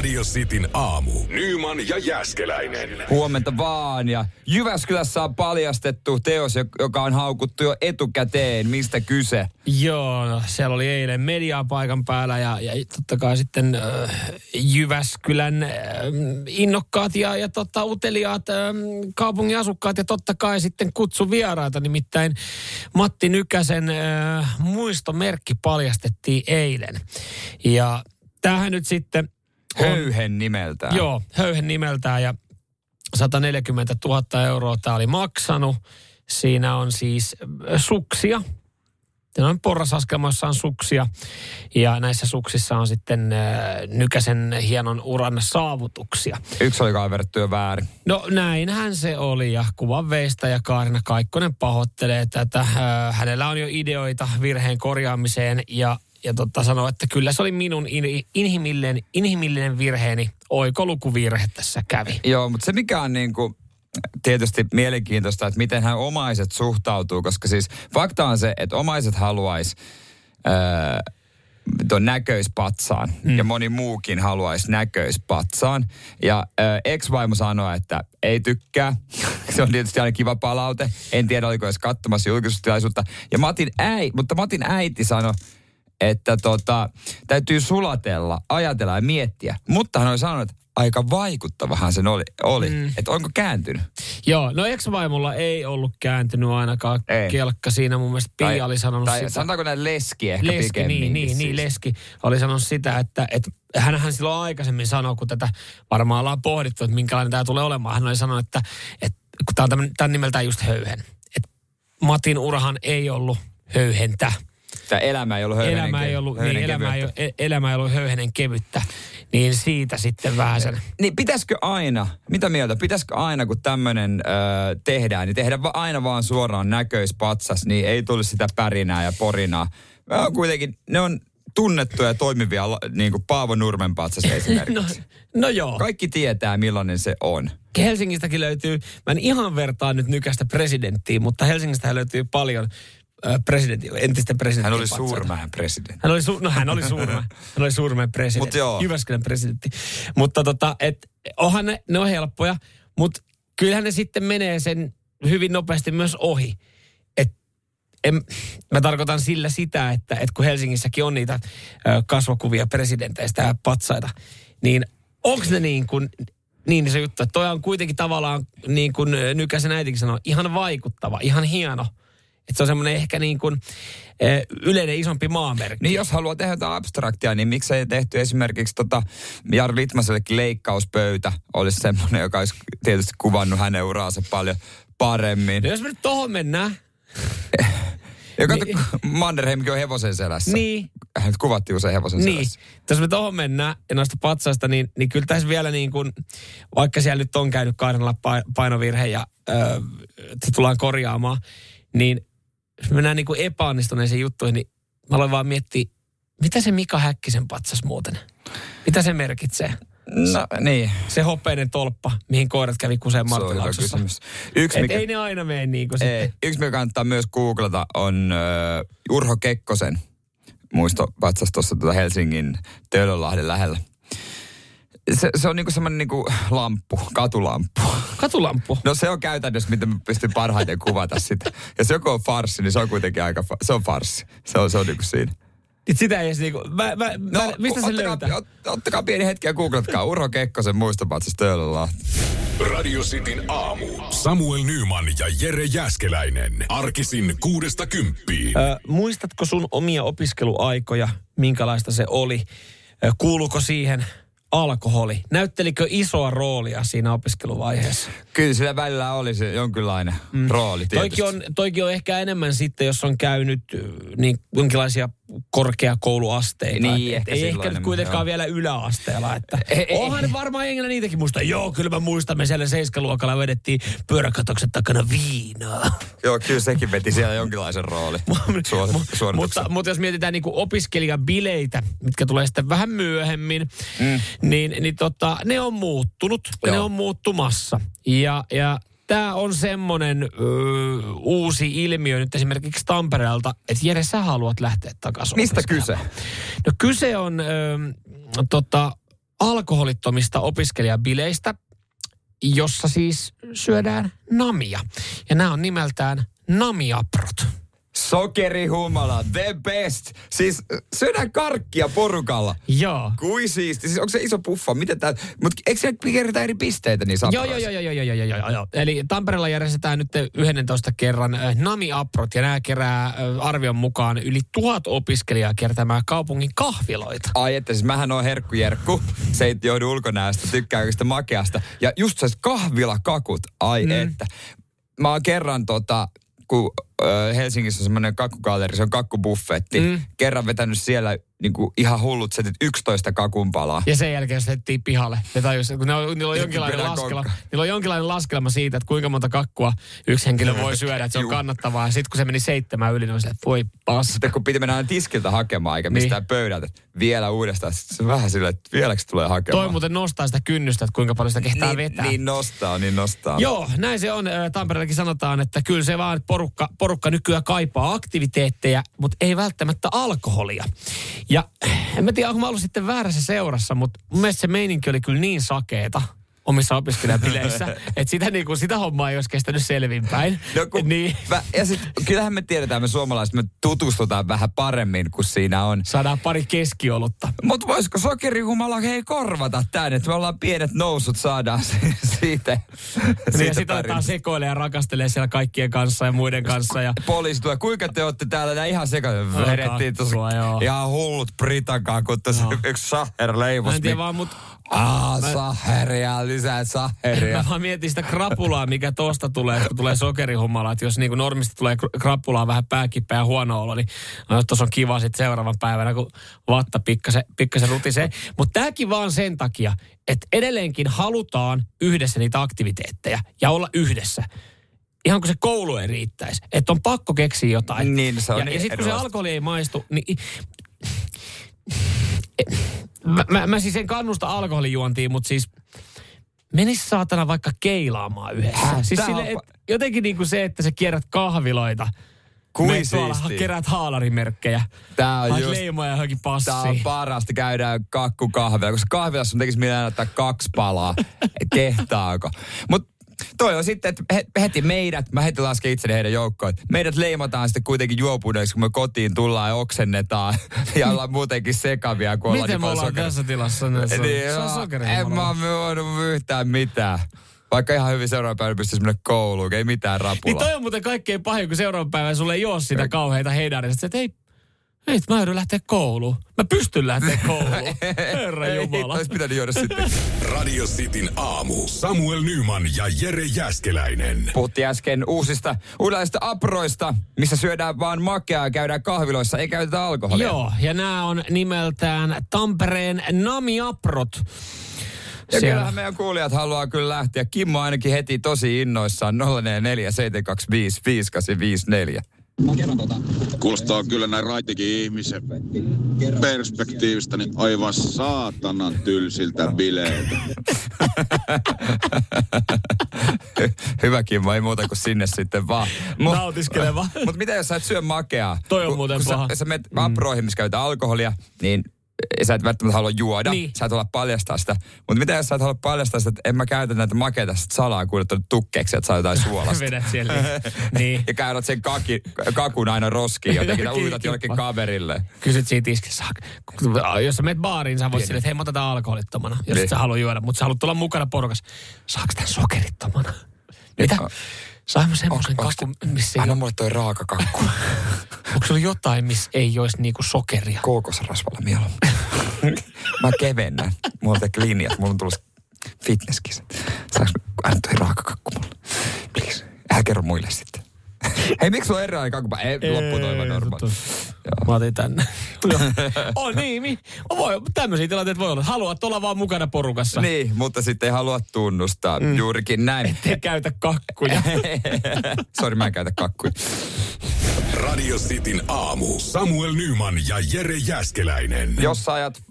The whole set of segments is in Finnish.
Radio Cityn aamu. Nyman ja Jäskeläinen. Huomenta vaan. Ja Jyväskylässä on paljastettu teos, joka on haukuttu jo etukäteen. Mistä kyse? Joo, no, siellä oli eilen mediaa paikan päällä ja, ja totta kai sitten äh, Jyväskylän äh, innokkaat ja, ja totta, uteliaat äh, kaupungin asukkaat ja totta kai sitten kutsuvieraita. Nimittäin Matti Nykäsen äh, muistomerkki paljastettiin eilen. Ja tähän nyt sitten Höyhen nimeltään. Joo, Höyhen nimeltään ja 140 000 euroa tämä oli maksanut. Siinä on siis äh, suksia. Siinä on porrasaskelma, jossa on suksia. Ja näissä suksissa on sitten äh, Nykäsen hienon uran saavutuksia. Yksi oli kaiverrettu jo väärin. No näinhän se oli ja kuvan veistä ja Kaarina Kaikkonen pahoittelee tätä. Äh, hänellä on jo ideoita virheen korjaamiseen ja ja tota, sanoi, että kyllä se oli minun in, inhimillinen, inhimillinen virheeni. Oikolukuvirhe tässä kävi. Joo, mutta se mikä on niin kuin, tietysti mielenkiintoista, että miten hän omaiset suhtautuu, koska siis fakta on se, että omaiset haluaisi öö, tuon näköispatsaan mm. ja moni muukin haluaisi näköispatsaan. Ja ö, ex-vaimo sanoi, että ei tykkää. Se on tietysti aina kiva palaute. En tiedä, oliko edes katsomassa julkisuustilaisuutta. Ja Matin äi, mutta Matin äiti sanoi, että tota, täytyy sulatella, ajatella ja miettiä. Mutta hän oli sanonut, että aika vaikuttavahan sen oli. oli. Mm. Että onko kääntynyt? Joo, no ex-vaimolla ei ollut kääntynyt ainakaan ei. kelkka siinä. Mun mielestä Pia tai, oli sanonut tai sitä. sanotaanko näin leski ehkä leski, pikemmin. Niin, niin, siis. niin, leski oli sanonut sitä, että, että hänhän silloin aikaisemmin sanoi, kun tätä varmaan ollaan pohdittu, että minkälainen tämä tulee olemaan. Hän oli sanonut, että, että kun tämä on tämän, tämän nimeltään just höyhen. Että Matin urahan ei ollut höyhentä Tämä elämä ei ollut höyhenen elämä ei ollut, niin, elämä, ei, e- elämä ei ollut höyhenen kevyttä. Niin siitä sitten vähän sen. Niin pitäisikö aina, mitä mieltä, pitäisikö aina kun tämmöinen öö, tehdään, niin tehdä aina vaan suoraan näköispatsas, niin ei tulisi sitä pärinää ja porinaa. On kuitenkin, ne on tunnettuja ja toimivia, niin kuin Paavo Nurmen patsas esimerkiksi. no, no joo. Kaikki tietää, millainen se on. Helsingistäkin löytyy, mä en ihan vertaa nyt nykäistä presidenttiä, mutta Helsingistä löytyy paljon presidentti, entistä presidentti. Hän oli Suurmäen presidentti. Hän oli, su, no hän oli Suurmäen, hän oli Suurmäen presidentti. Jyväskylän presidentti. Mutta tota, et, onhan ne, ne on helppoja, mutta kyllähän ne sitten menee sen hyvin nopeasti myös ohi. Et, en, mä tarkoitan sillä sitä, että, että kun Helsingissäkin on niitä ö, kasvokuvia presidenteistä ja patsaita, niin onko ne niin kuin, niin se juttu, että toi on kuitenkin tavallaan niin kuin Nykäsen äitikin sanoi, ihan vaikuttava, ihan hieno – että se on semmoinen ehkä niin kuin e, yleinen isompi maamerkki. Niin jos haluaa tehdä jotain abstraktia, niin miksei tehty esimerkiksi tota Jari Litmasellekin leikkauspöytä olisi semmoinen, joka olisi tietysti kuvannut hänen uraansa paljon paremmin. No jos me nyt tohon mennään. Ja kato, niin. Mannerheimkin on hevosen selässä. Niin. Hän kuvattiin usein hevosen niin. selässä. Jos me tohon mennään ja noista patsaista, niin, niin kyllä tässä vielä niin kuin, vaikka siellä nyt on käynyt kahdella painovirhe ja öö, se tullaan korjaamaan, niin jos mennään niin kuin epäonnistuneisiin juttuihin, niin mä aloin vaan miettiä, mitä se Mika Häkkisen patsas muuten? Mitä se merkitsee? No niin. Se hopeinen tolppa, mihin koirat kävi kuseen Marttilauksessa. Yksi, Et mikä, ei ne aina mene niin kuin ei, sitten. Yksi, mikä kannattaa myös googlata, on uh, Urho Kekkosen muistopatsas tuossa tuota Helsingin Töölönlahden lähellä. Se, se on niinku semmoinen niinku lamppu, katulamppu. Katulamppu? No se on käytännössä, miten mä pystyn parhaiten kuvata sitä. Jos joku on farssi, niin se on kuitenkin aika, se on farssi. Se on, se on niinku siinä. Nyt sitä ei edes niinku, mä, mä, no, mä, mistä se löytää? Ot, ottakaa pieni hetki ja googlatkaa. Urho Kekkosen muistopatsas Töölönlahti. Radio Cityn aamu. Samuel Nyman ja Jere Jäskeläinen. Arkisin kuudesta kymppiin. Ö, muistatko sun omia opiskeluaikoja, minkälaista se oli? Kuuluuko siihen alkoholi. Näyttelikö isoa roolia siinä opiskeluvaiheessa? Kyllä sillä välillä oli se jonkinlainen mm. rooli tietysti. Toikin on, toikin on ehkä enemmän sitten, jos on käynyt niin jonkinlaisia korkeakouluasteita. Niin, et, ehkä ei ehkä nyt kuitenkaan joo. vielä yläasteella. Että ei, onhan ei. varmaan jengillä niitäkin muista. Joo, kyllä mä muistan, me siellä seiskaluokalla vedettiin pyöräkatoksen takana viinaa. Joo, kyllä sekin veti siellä jonkinlaisen roolin. mutta, mutta jos mietitään niin opiskelijabileitä, mitkä tulee sitten vähän myöhemmin, mm. niin, niin tota, ne on muuttunut ja ne on muuttumassa. Ja, ja tämä on semmoinen uusi ilmiö nyt esimerkiksi Tampereelta, että Jere, sä haluat lähteä takaisin Mistä kyse? No kyse on ö, tota, alkoholittomista opiskelijabileistä, jossa siis syödään namia. Ja nämä on nimeltään namiaprot. Sokerihumala, the best. Siis syödään karkkia porukalla. Joo. Kui siisti. Siis onko se iso puffa? Miten tää, mut eikö se kerrota eri pisteitä niin joo, joo, joo, joo, joo, joo, joo, joo, joo. Eli Tampereella järjestetään nyt 11 kerran Nami Aprot ja nämä kerää arvion mukaan yli tuhat opiskelijaa kiertämään kaupungin kahviloita. Ai että siis mähän on herkkujerkku. Se ei joudu ulkonäöstä, tykkää sitä makeasta. Ja just se kahvilakakut, ai mm. että. Mä oon kerran tota, kun Helsingissä on semmoinen kakkukalleri, se on kakkubuffetti. Mm. Kerran vetänyt siellä niin kuin ihan hullut setit 11 kakunpalaa. Ja sen jälkeen se pihalle. Ne tajus, kun ne on, niillä, on jonkinlainen laskelma, niillä on jonkinlainen laskelma siitä, että kuinka monta kakkua yksi henkilö voi syödä, että se on kannattavaa. Ja sitten kun se meni seitsemän yli, niin se, että voi paska. Sitten kun piti mennä aina tiskiltä hakemaan, eikä mistään niin. pöydältä, vielä uudestaan. Sitten se vähän silleen, että vieläkö tulee hakemaan. Toi muuten nostaa sitä kynnystä, että kuinka paljon sitä kehtaa niin, vetää. Niin nostaa, niin nostaa. Joo, näin se on. Tampereellakin sanotaan, että kyllä se vaan porukka, porukka nykyään kaipaa aktiviteetteja, mutta ei välttämättä alkoholia. Ja en mä tiedä, onko mä ollut sitten väärässä seurassa, mutta mun mielestä se meininki oli kyllä niin sakeeta omissa opiskelijapileissä. että sitä, niin kuin, sitä hommaa ei olisi kestänyt selvinpäin. No, kun, niin. mä, ja sit, kyllähän me tiedetään, me suomalaiset, me tutustutaan vähän paremmin, kun siinä on. Saadaan pari keskiolutta. Mutta voisiko sokerihumala hei korvata tämän, että me ollaan pienet nousut, saadaan siitä. siitä niin, ja sitten aletaan sekoilee ja rakastelee siellä kaikkien kanssa ja muiden kanssa. Ja... Poliisi tulee, kuinka te olette täällä Nää ihan sekaisin? Vedettiin tuossa ihan hullut Britakaan, kun tuossa yksi Saher leivos. Mä en tiedä vaan, mutta Ah, mä... saheria, lisää saheria. Mä vaan mietin sitä krapulaa, mikä tosta tulee, kun tulee sokerihummala. Että jos niin normisti tulee krapulaa vähän pääkippää ja huono olo, niin no, tuossa on kiva sitten seuraavan päivänä, kun vatta pikkasen, pikkasen rutisee. Mutta tämäkin vaan sen takia, että edelleenkin halutaan yhdessä niitä aktiviteetteja ja olla yhdessä ihan kuin se koulu ei riittäisi. Että on pakko keksiä jotain. Niin, se on ja, niin ja sitten kun se alkoholi ei maistu, niin Mä, mä, mä siis en kannusta alkoholijuontiin, mutta siis menisi saatana vaikka keilaamaan yhdessä. Häh, siis sille, et, jotenkin niin kuin se, että sä kierrät kahviloita. Kuin tuolla kerät haalarimerkkejä. Tää on just, leimoja johonkin passiin. Tää on parasta, käydään kakkukahvia. Koska kahvilassa on tekisi mieleen ottaa kaksi palaa. Kehtaako? Mutta toi on sitten, että heti meidät, mä heti lasken itseni heidän joukkoon, meidät leimataan sitten kuitenkin juopuneeksi, kun me kotiin tullaan ja oksennetaan ja ollaan muutenkin sekavia, kun ollaan Miten niin me ollaan sokeri. tässä tilassa? Se, niin, se on En mä ole yhtään mitään. Vaikka ihan hyvin seuraavan päivänä pystyisi mennä kouluun, ei mitään rapulaa. Niin toi on muuten kaikkein pahin, kun seuraavan päivänä sulle ei ole sitä kauheita heidarista. Että ei ei, mä joudun lähteä kouluun. Mä pystyn lähteä kouluun. Herra Jumala. Ei, pitänyt juoda sitten. Radio Cityn aamu. Samuel Nyman ja Jere Jäskeläinen. Puhuttiin äsken uusista uudenlaisista aproista, missä syödään vaan makeaa ja käydään kahviloissa, ei käytetä alkoholia. Joo, ja nämä on nimeltään Tampereen Nami-aprot. Ja Siellä. kyllähän meidän kuulijat haluaa kyllä lähteä. Kimmo ainakin heti tosi innoissaan 044 725 5854. Kuulostaa kyllä näin raitikin ihmisen perspektiivistä niin aivan saatanan tylsiltä bileiltä. Hyväkin, ei muuta kuin sinne sitten vaan. Mut, Nautiskeleva. Mutta mitä jos sä et syö makeaa? Toi on muuten kun paha. Sä, sä menet mm. missä käytetään alkoholia, niin sä et välttämättä halua juoda, niin. sä et halua paljastaa sitä. Mutta mitä jos sä et halua paljastaa sitä, että en mä käytä näitä makeita sit salaa kuljettanut tukkeeksi, että saa jotain suolasta. Vedät siellä. niin. ja käydät sen kaki, kakun aina roskiin jotenkin, ja uitat jollekin kaverille. Kysyt siitä iskessä, jos sä menet baariin, sä voit silleen, että hei mä otetaan alkoholittomana, jos niin. sä haluat juoda, mutta sä haluat tulla mukana porukas. Saaks tän sokerittomana? Mitä? Saimme semmoisen kakun, missä ei Anna mulle toi raakakakku. Onko sulla jotain, missä ei olisi niinku sokeria? Kookosrasvalla mieluummin. Mä kevennän. Mulla on linjat. Mulla on tullut fitnesskisat. Saanko anna toi raakakakku mulle? Please. Älä kerro muille sitten. Hei, miksi sulla on erilainen kakkupa? Ei, ei loppu toiva normaali. Mä otin tänne. on niin, voi, tämmöisiä tilanteita voi olla. Haluat olla vaan mukana porukassa. Niin, mutta sitten ei halua tunnustaa. Mm. Juurikin näin. Ettei käytä kakkuja. Sori, mä en käytä kakkuja. Radio Cityn aamu. Samuel Nyman ja Jere Jäskeläinen. Jos sä ajat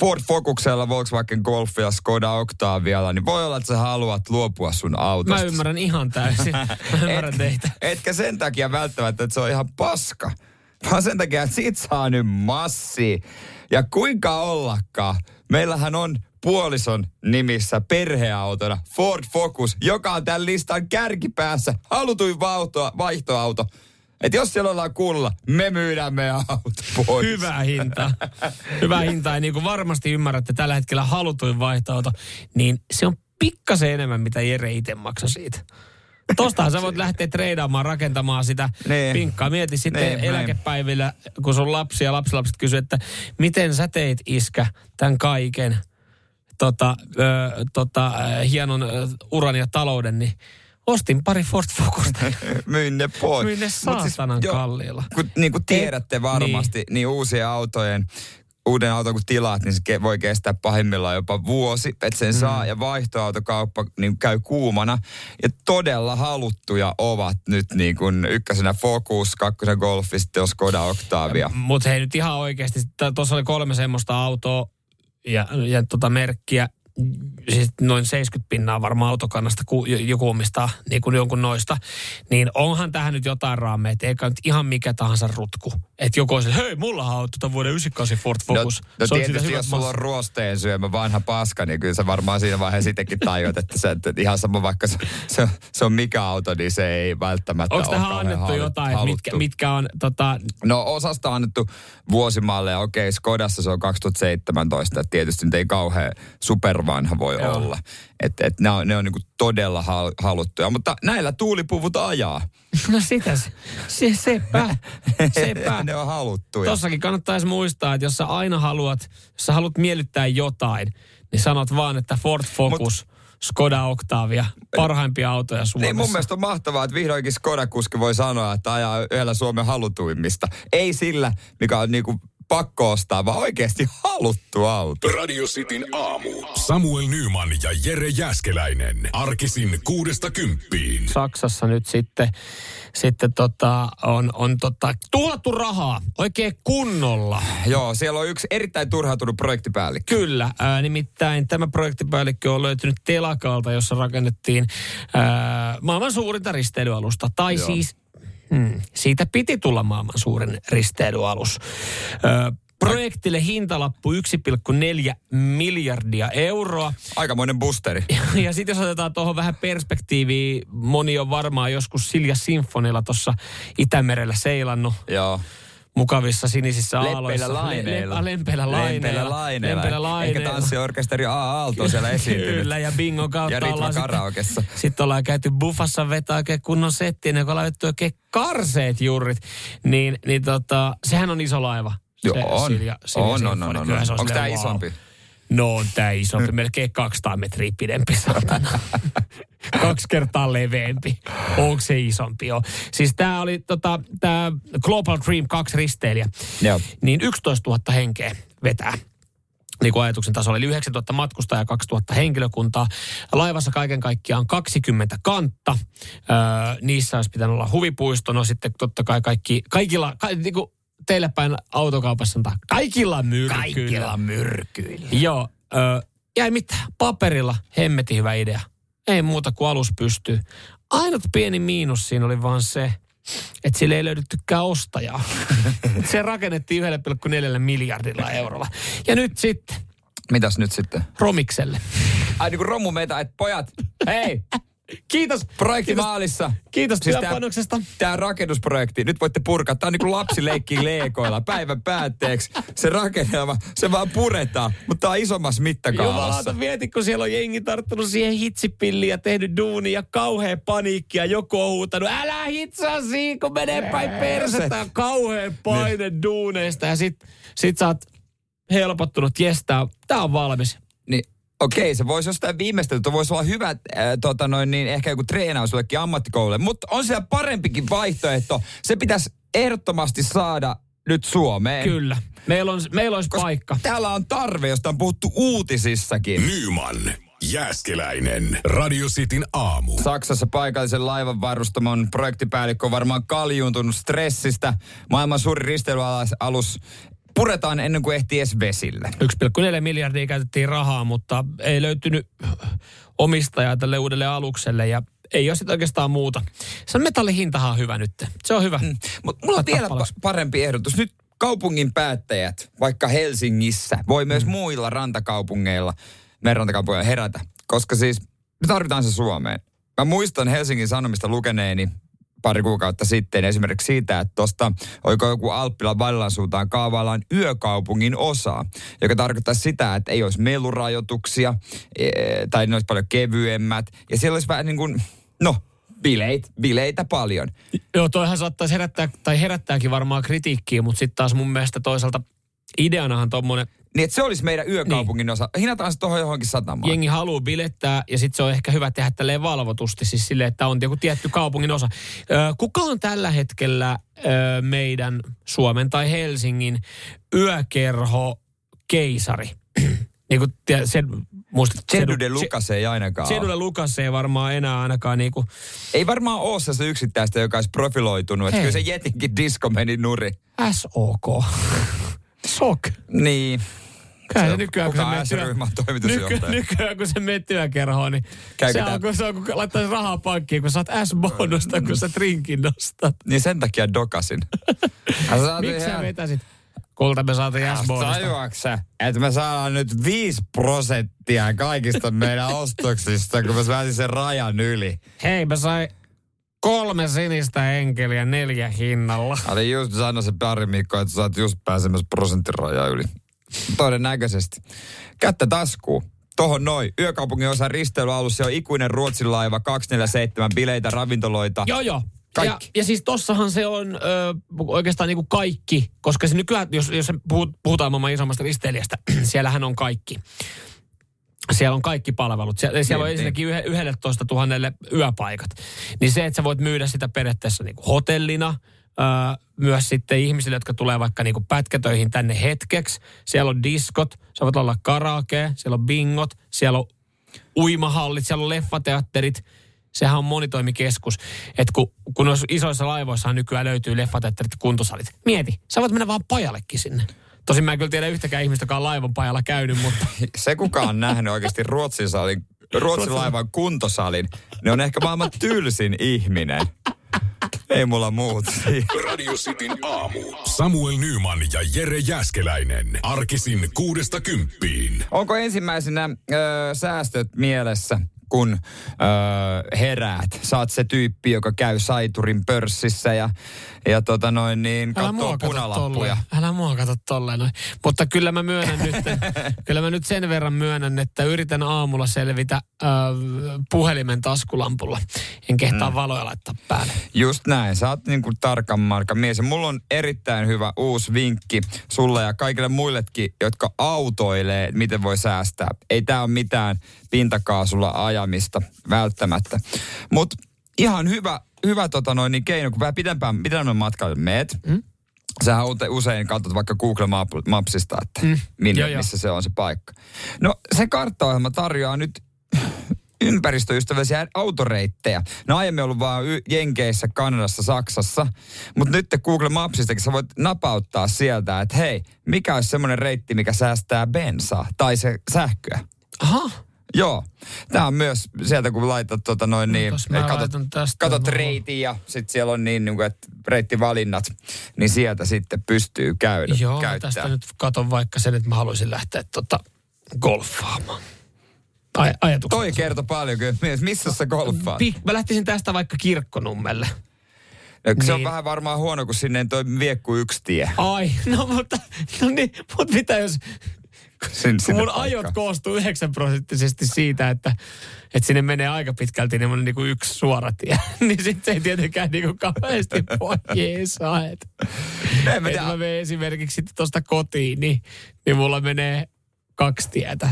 Ford Focuksella, Volkswagen Golf ja Skoda Octavialla, niin voi olla, että sä haluat luopua sun autosta. Mä ymmärrän ihan täysin. Mä ymmärrän Et, teitä. Etkä sen takia välttämättä, että se on ihan paska. Vaan sen takia, että sit saa nyt massi. Ja kuinka ollakaan. Meillähän on puolison nimissä perheautona Ford Focus, joka on tämän listan kärkipäässä. Halutuin vaihtoauto. Et jos siellä ollaan kuulla, me myydään meidän auto pois. Hyvä hinta. Hyvä hinta. Ja niin kuin varmasti ymmärrätte tällä hetkellä halutuin vaihtoauto, niin se on pikkasen enemmän, mitä Jere itse maksoi siitä. Tostahan sä voit lähteä treidaamaan, rakentamaan sitä nee. pinkkaa. Mieti sitten nee, eläkepäivillä, kun sun lapsi ja lapsilapset kysyy, että miten sä teit iskä tämän kaiken tota, ö, tota, hienon uran ja talouden, niin ostin pari Ford Focusta. Myin ne pois. Myin ne siis saatanan siis, kalliilla. Kun, niin kuin tiedätte varmasti, niin, niin uusien autojen uuden auton kun tilaat, niin se voi kestää pahimmillaan jopa vuosi, että sen mm. saa. Ja vaihtoautokauppa niin käy kuumana. Ja todella haluttuja ovat nyt niin kuin ykkösenä Focus, kakkosen Golf ja sitten Skoda Octavia. Mutta hei nyt ihan oikeasti, tuossa oli kolme semmoista autoa ja, ja tota merkkiä, siis noin 70 pinnaa varmaan autokannasta, kun joku omistaa niin kuin jonkun noista, niin onhan tähän nyt jotain raameja, että eikä nyt ihan mikä tahansa rutku. Että joku on se, hei, mulla on tuota vuoden 98 Ford no, Focus. No, no tietysti, jos sulla on ruosteen syömä vanha paska, niin kyllä sä varmaan siinä vaiheessa itsekin tajuat, että, se, että ihan sama vaikka se, se, se, on mikä auto, niin se ei välttämättä Onko tähän annettu halut, jotain, mitkä, mitkä on tota... No osasta on annettu vuosimalleja, okei, Skodassa se on 2017, että tietysti nyt ei kauhean supervanha voi Joo. olla. Että et ne on, ne on niinku todella haluttuja, mutta näillä tuulipuvut ajaa. No sitä se, se sepä, sepä. ne on haluttuja. Tossakin kannattaisi muistaa, että jos sä aina haluat, jos sä haluat miellyttää jotain, niin sanot vaan, että Ford Focus, Mut, Skoda Octavia, parhaimpia autoja Suomessa. Niin mun mielestä on mahtavaa, että vihdoinkin Skoda-kuski voi sanoa, että ajaa yhdellä Suomen halutuimmista. Ei sillä, mikä on niinku pakko ostaa, vaan oikeasti haluttu auto. Radio Cityn aamu. Samuel Nyman ja Jere Jäskeläinen. Arkisin kuudesta kymppiin. Saksassa nyt sitten, sitten tota, on, on tota, tuhlattu rahaa oikein kunnolla. Joo, siellä on yksi erittäin turhautunut projektipäällikkö. Kyllä, ää, nimittäin tämä projektipäällikkö on löytynyt telakalta, jossa rakennettiin ää, maailman suurinta risteilyalusta. Tai Joo. siis Hmm. Siitä piti tulla maailman suurin risteilyalus. Ö, projektille hintalappu 1,4 miljardia euroa. Aikamoinen boosteri. Ja, ja sitten jos otetaan tuohon vähän perspektiiviä, moni on varmaan joskus Silja Sinfonilla tuossa Itämerellä seilannut. Joo mukavissa sinisissä aaloissa. laineilla. Le, lempeillä laineilla. Lempeillä laineilla. Lempeillä laineilla. Eikä tanssiorkesteri A Aalto siellä esiintynyt. Kyllä, ja bingo kautta ja ollaan sitten, sitten ollaan käyty buffassa vetää oikein kunnon settiin, kun ollaan laitettu oikein karseet juurit. Niin, niin tota, sehän on iso laiva. Joo, on. Silja, Silja on, on, on, on, on. Onko tämä isompi? No on tämä isompi, melkein 200 metriä pidempi saatana. Kaksi kertaa leveämpi. Onko se isompi? Joo. Siis tämä oli tota, tämä Global Dream 2 risteilijä. Joo. Niin 11 000 henkeä vetää niin kuin ajatuksen tasolla, eli 9000 matkustajaa ja 2000 henkilökuntaa. Laivassa kaiken kaikkiaan 20 kantta. Öö, niissä olisi pitänyt olla huvipuisto. No sitten totta kai kaikki, kaikilla, ka, niin kuin teille päin autokaupassa on kaikilla myrkyillä. Kaikilla myrkyillä. Joo. Ö, jäi mitään. Paperilla hemmeti hyvä idea. Ei muuta kuin alus pystyy. Ainut pieni miinus siinä oli vaan se, että sille ei löydyttykään ostajaa. se rakennettiin 1,4 miljardilla eurolla. Ja nyt sitten. Mitäs nyt sitten? Romikselle. Ai niin kuin romumeita, että pojat, hei, Kiitos. Projekti kiitos, maalissa. Kiitos siis työpanoksesta. Tämä rakennusprojekti, nyt voitte purkaa. Tämä on niin kuin lapsi leikkii leekoilla päivän päätteeksi. Se rakennelma, se vaan puretaan, mutta tämä on isommassa mittakaavassa. Jumalauta, mieti, kun siellä on jengi tarttunut siihen hitsipilliin ja tehnyt duuni ja kauhea paniikki ja joku on huutanut, älä hitsaa siinä, kun menee päin persettä. Kauhea paine niin. duuneista ja sit, sit sä oot helpottunut, jes, tää on valmis. Okei, se voisi jostain viimeistelty, voisi olla hyvä, äh, tota noin, niin ehkä joku treenaus jollekin ammattikoululle, mutta on siellä parempikin vaihtoehto. Se pitäisi ehdottomasti saada nyt Suomeen. Kyllä. Meillä, on, meillä olisi Koska paikka. Täällä on tarve, josta on puhuttu uutisissakin. Nyman. Jääskeläinen. Radio Cityn aamu. Saksassa paikallisen laivan varustamon projektipäällikkö on varmaan kaljuuntunut stressistä. Maailman suuri risteilyalus puretaan ennen kuin ehtii edes vesille. 1,4 miljardia käytettiin rahaa, mutta ei löytynyt omistajaa tälle uudelle alukselle ja ei ole sitten oikeastaan muuta. Se metallihintahan on hyvä nyt. Se on hyvä. Mm. Mutta mulla on vielä pa- parempi ehdotus. Nyt kaupungin päättäjät, vaikka Helsingissä, voi myös mm. muilla rantakaupungeilla, meidän rantakaupungeilla herätä. Koska siis me tarvitaan se Suomeen. Mä muistan Helsingin Sanomista lukeneeni pari kuukautta sitten esimerkiksi siitä, että tuosta oiko joku Alppilan Vallan suuntaan kaavaillaan yökaupungin osa, joka tarkoittaa sitä, että ei olisi melurajoituksia e, tai ne olisi paljon kevyemmät. Ja siellä olisi vähän niin kuin, no, bileit, bileitä paljon. Joo, toihan saattaisi herättää, tai herättääkin varmaan kritiikkiä, mutta sitten taas mun mielestä toisaalta ideanahan tuommoinen niin, että se olisi meidän yökaupungin niin. osa. Hinataan se tuohon johonkin satamaan. Jengi haluaa bilettää ja sitten se on ehkä hyvä tehdä tälleen valvotusti, siis silleen, että on joku tietty kaupungin osa. Kuka on tällä hetkellä meidän Suomen tai Helsingin yökerho keisari? niin kuin sen muistat. Sedu de Lucas ei ainakaan Sedu de Lucas ei varmaan enää ainakaan niin kuin... Ei varmaan ole se yksittäistä, joka olisi profiloitunut. Että kyllä se Jetinkin disko meni nuri. SOK. Sok. Niin. Kyllä se nykyään, kun se menee. Nyky, nykyään, kun se menee työkerhoon, niin se on, kun, se on, kun laittaisi rahaa pankkiin, kun saat S-bonusta, kun sä trinkin nostat. Niin sen takia dokasin. Miksi sä vetäsit? Kulta me saatiin S-bonusta. Tajuaksä, että me saadaan nyt 5 prosenttia kaikista meidän ostoksista, kun mä pääsin sen rajan yli. Hei, mä sain kolme sinistä enkeliä neljä hinnalla. Oli just sanoa se Pari Mikko, että sä oot just pääsemässä prosenttirajaa yli. Todennäköisesti. Kättä taskuu. Tohon noin. Yökaupungin osa risteilyalussa on ikuinen Ruotsin laiva, 247 bileitä, ravintoloita. Joo, joo. Kaikki. Ja, ja siis tossahan se on ö, oikeastaan niin kuin kaikki, koska se nykyään, jos, jos puhutaan maailman isommasta risteilijästä, siellähän on kaikki siellä on kaikki palvelut. Sie- siellä on niin, ensinnäkin niin. 11 000 yöpaikat. Niin se, että sä voit myydä sitä periaatteessa niin kuin hotellina, myös sitten ihmisille, jotka tulee vaikka niin pätkätöihin tänne hetkeksi. Siellä on diskot, voit olla karaoke, siellä on bingot, siellä on uimahallit, siellä on leffateatterit. Sehän on monitoimikeskus. Että kun, kun isoissa laivoissa nykyään löytyy leffateatterit ja kuntosalit. Mieti, sä voit mennä vaan pajallekin sinne. Tosin mä en kyllä tiedä yhtäkään ihmistä, joka on laivan pajalla käynyt, mutta... Se kuka on nähnyt oikeasti Ruotsin, salin, Ruotsin laivan kuntosalin, ne on ehkä maailman tylsin ihminen. Ei mulla muut. Radio Cityn aamu. Samuel Nyman ja Jere Jäskeläinen. Arkisin kuudesta kymppiin. Onko ensimmäisenä ö, säästöt mielessä? Kun öö, heräät. Saat se tyyppi, joka käy Saiturin pörssissä ja, ja tota noin niin, katsoo punalappuja. Älä mua kato tolleen noin. Mutta kyllä mä myönnän nyt, kyllä mä nyt sen verran myönnän, että yritän aamulla selvitä öö, puhelimen taskulampulla. En kehtaa mm. valoja laittaa päälle. Just näin. Sä oot niin kuin tarkan marka mies. Ja mulla on erittäin hyvä uusi vinkki sulle ja kaikille muillekin, jotka autoilee, miten voi säästää. Ei tää ole mitään pintakaasulla ajamista välttämättä. Mutta ihan hyvä, hyvä tota noin, niin keino, kun vähän pidempään, pidemmän matkalle meet, mm. Sähän usein katsot vaikka Google Mapsista, että mm. minne, joo, missä joo. se on se paikka. No se karttaohjelma tarjoaa nyt ympäristöystävällisiä autoreittejä. Ne on aiemmin ollut vaan Jenkeissä, Kanadassa, Saksassa. Mutta nyt Google Mapsistakin sä voit napauttaa sieltä, että hei, mikä olisi semmoinen reitti, mikä säästää bensaa tai se sähköä. Aha. Joo. Tämä on myös sieltä, kun laitat tota noin niin, katot, katot reitin ja sitten siellä on niin, niin kuin, että reittivalinnat, niin sieltä sitten pystyy käydä. Joo, käyttää. tästä nyt katon vaikka sen, että mä haluaisin lähteä tota golfaamaan. Aj- ajatuksia. Toi kertoo paljon kyllä. Missä sä golfaat? Mä lähtisin tästä vaikka kirkkonummelle. No, se niin. on vähän varmaan huono, kun sinne toi vie kuin yksi tie. Ai, no mutta, no niin, mutta mitä jos Sin, kun mun ajot koostuu 9 prosenttisesti siitä, että, että sinne menee aika pitkälti niin, niin kuin yksi suora tie, niin sitten se ei tietenkään niin kuin kauheasti voi jeesaa. Että, että mä menen esimerkiksi tuosta kotiin, niin, niin mulla menee kaksi tietä.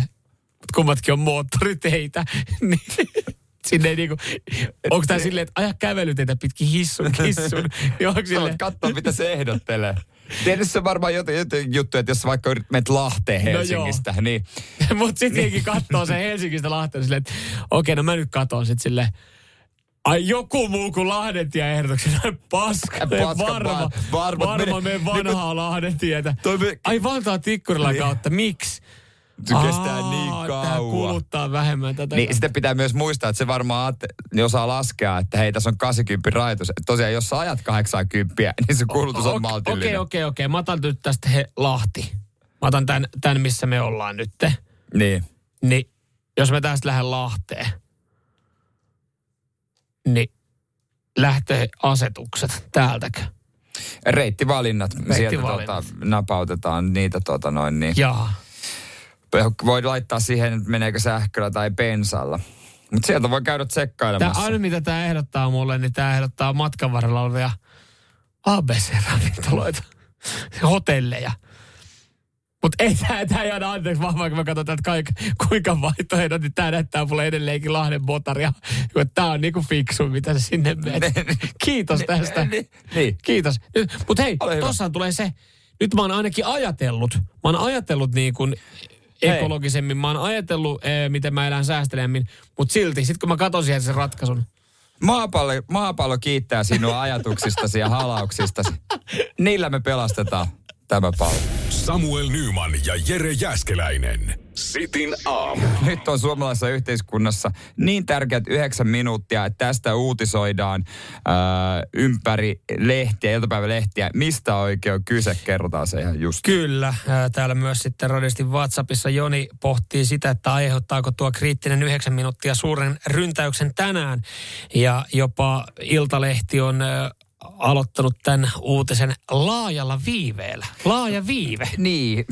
Mutta kummatkin on moottoriteitä. niin Sinne ei niinku, onko tää silleen, että aja kävelyteitä pitkin hissun, kissun. Niin sä katsoa, mitä se ehdottelee. Tietysti se on varmaan jotain, jotain juttuja, että jos vaikka menet Lahteen no Helsingistä, no niin... Mutta sitten katsoo se Helsingistä Lahteen silleen, että okei, okay, no mä nyt katon sitten silleen, Ai joku muu kuin Lahdentie ehdotuksena. Paska, Paska varma, varma, varma me vanhaa niin, Lahdentietä. Me... Ai Vantaan Tikkurilan niin. kautta, miksi? Se kestää niin kauan. Kuluttaa vähemmän tätä. Niin, sitten pitää myös muistaa, että se varmaan niin osaa laskea, että hei, tässä on 80 rajoitus. Tosiaan, jos sä ajat 80, niin se kulutus on maltillinen. Okei, okei, okei. Mä otan nyt tästä he, Lahti. Mä otan tämän, tämän, missä me ollaan nyt. Niin. Niin, jos mä tästä lähden Lahteen, niin lähtöasetukset täältäkö? Reittivalinnat. Reittivalinnat. Sieltä tota, napautetaan niitä tota noin niin. Jaa voi laittaa siihen, että meneekö sähköllä tai bensalla. Mutta sieltä voi käydä tsekkailemassa. Tämä aina mitä tämä ehdottaa mulle, niin tämä ehdottaa matkan varrella olevia ABC-ravintoloita, hotelleja. Mutta ei tämä, tämä ei aina anteeksi vaan, kun mä katson, että kaik, kuinka vaihtoehdot, niin tämä näyttää mulle edelleenkin Lahden botaria. Tämä on niinku fiksu, mitä se sinne menee. Kiitos tästä. Niin. Kiitos. Mutta hei, tossahan tulee se, nyt mä oon ainakin ajatellut, mä oon ajatellut niin kuin ekologisemmin. Mä oon ajatellut, ee, miten mä elän säästelemmin, mutta silti, sit kun mä katson siihen sen ratkaisun. Maapallo, maapallo kiittää sinua ajatuksistasi ja halauksistasi. Niillä me pelastetaan tämä pallo. Samuel Nyman ja Jere Jäskeläinen. Sitin aamu. Nyt on suomalaisessa yhteiskunnassa niin tärkeät yhdeksän minuuttia, että tästä uutisoidaan ää, ympäri lehtiä, iltapäivälehtiä. Mistä oikein on kyse? Kerrotaan se ihan just. Kyllä. Täällä myös sitten radistin WhatsAppissa Joni pohtii sitä, että aiheuttaako tuo kriittinen yhdeksän minuuttia suuren ryntäyksen tänään. Ja jopa Iltalehti on aloittanut tämän uutisen laajalla viiveellä. Laaja viive. Niin.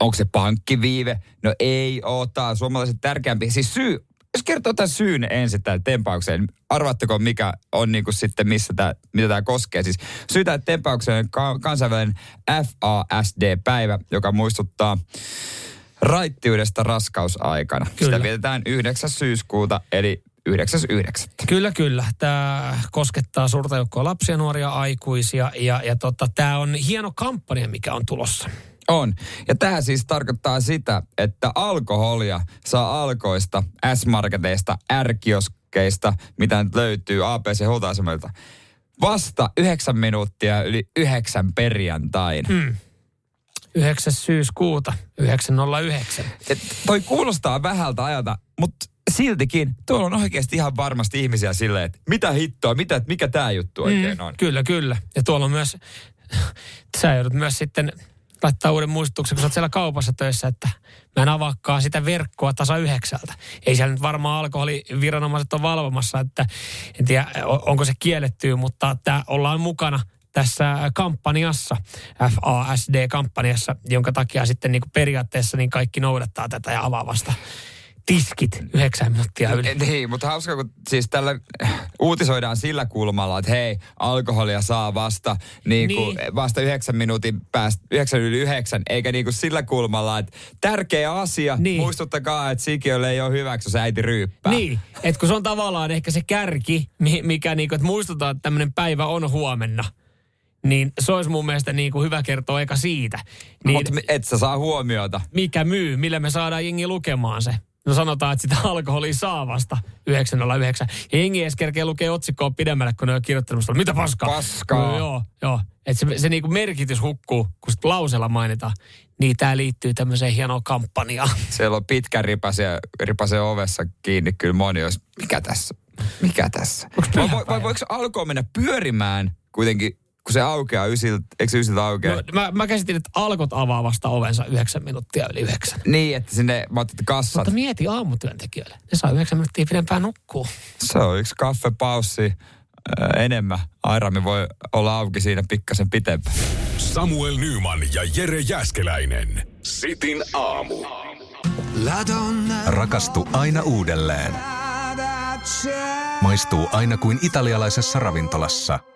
Onko se pankkiviive? No ei on suomalaisen tärkeämpi. Siis syy, jos kertoo tämän syyn ensin tämän tempaukseen, arvatteko mikä on niin kuin sitten, missä tämä, mitä tämä koskee. Siis syy tämän tempaukseen on kansainvälinen FASD-päivä, joka muistuttaa raittiudesta raskausaikana. Kyllä. Sitä vietetään 9. syyskuuta, eli 9.9. Kyllä, kyllä. Tämä koskettaa suurta joukkoa lapsia, nuoria, aikuisia ja, ja tota, tämä on hieno kampanja, mikä on tulossa. On. Ja tämä siis tarkoittaa sitä, että alkoholia saa alkoista, S-marketeista, R-kioskeista, mitä nyt löytyy APC huoltoasemilta, vasta 9 minuuttia yli 9 perjantain. Mm. 9. syyskuuta, 909. Et toi kuulostaa vähältä ajalta, mutta siltikin tuolla on oikeasti ihan varmasti ihmisiä silleen, että mitä hittoa, mitä, mikä tämä juttu mm, oikein mm, on. Kyllä, kyllä. Ja tuolla on myös, sä joudut myös sitten laittaa uuden muistutuksen, kun sä oot siellä kaupassa töissä, että mä en avaakaan sitä verkkoa tasa yhdeksältä. Ei siellä nyt varmaan alkoholiviranomaiset on valvomassa, että en tiedä onko se kielletty, mutta että ollaan mukana tässä kampanjassa, FASD-kampanjassa, jonka takia sitten niin periaatteessa niin kaikki noudattaa tätä ja avaa vasta tiskit yhdeksän minuuttia yli. Niin, mutta hauska, kun siis tällä uutisoidaan sillä kulmalla, että hei, alkoholia saa vasta, niin niin. vasta yhdeksän minuutin päästä, yhdeksän yli yhdeksän, eikä niin kuin sillä kulmalla, että tärkeä asia, niin. muistuttakaa, että sikiölle ei ole hyväksi, jos äiti ryyppää. Niin, että kun se on tavallaan ehkä se kärki, mikä niin kuin, että muistutaan, että tämmöinen päivä on huomenna niin se olisi mun mielestä niin kuin hyvä kertoa eka siitä. Niin, Mutta et sä saa huomiota. Mikä myy, millä me saadaan jengi lukemaan se. No sanotaan, että sitä alkoholia saa vasta 909. Ja jengi edes kerkee lukee otsikkoa pidemmälle, kun ne on kirjoittanut, mitä paskaa. Paskaa. No, joo, joo. Että se, se niinku merkitys hukkuu, kun sit lausella mainitaan. Niin tämä liittyy tämmöiseen hienoon kampanjaan. Siellä on pitkä ripase, ripase ovessa kiinni kyllä moni, jos mikä tässä? Mikä tässä? Vai, vai, voiko alkoa mennä pyörimään kuitenkin kun se aukeaa ysiltä, eikö se ysiltä aukea? No, mä, mä käsitin, että alkot avaa vasta ovensa yhdeksän minuuttia yli yhdeksän. Niin, että sinne, mä otin kassat. Mutta mieti aamutyöntekijöille. Ne saa yhdeksän minuuttia pidempään nukkuu. Se on yksi kaffepaussi äh, enemmän. Airami voi olla auki siinä pikkasen pitempään. Samuel Nyman ja Jere Jäskeläinen. Sitin aamu. Rakastu aina uudelleen. Maistuu aina kuin italialaisessa ravintolassa –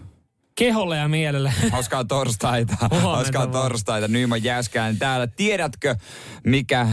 keholle ja mielelle. Hauskaa torstaita. Hauskaa torstaita. Nyman Jäskään täällä. Tiedätkö, mikä äh,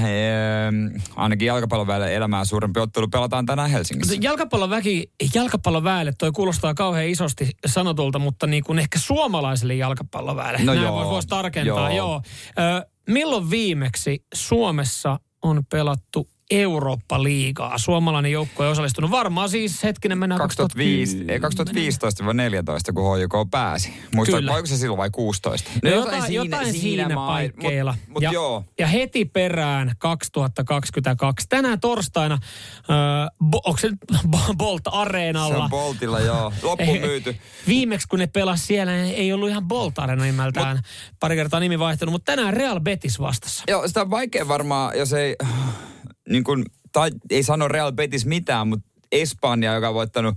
ainakin jalkapallon väelle elämää suurempi ottelu pelataan tänään Helsingissä? Jalkapallon väki, jalkapallon väelle, toi kuulostaa kauhean isosti sanotulta, mutta niin kuin ehkä suomalaiselle jalkapallon väelle. No Näin joo. Voisi tarkentaa, joo. joo. Ö, milloin viimeksi Suomessa on pelattu Eurooppa-liigaa. Suomalainen joukko on osallistunut varmaan siis hetkinen mennään 2005, 2015 vai 14, kun HJK pääsi. Muistatko, oliko se silloin vai 16? No, jotain, jotain siinä, jotain siinä, siinä paikkeilla. Mut, mut ja, joo. ja heti perään 2022. Tänään torstaina, äh, bo, onko se Bolt Areenalla? Se on Boltilla, joo. Loppu myyty. Viimeksi kun ne pelasi siellä, ei ollut ihan Bolt Areena nimeltään. Mut, Pari kertaa nimi vaihtunut, mutta tänään Real Betis vastassa. Joo, sitä on vaikea varmaan, jos ei niin kuin, tai ei sano Real Betis mitään, mutta Espanja, joka on voittanut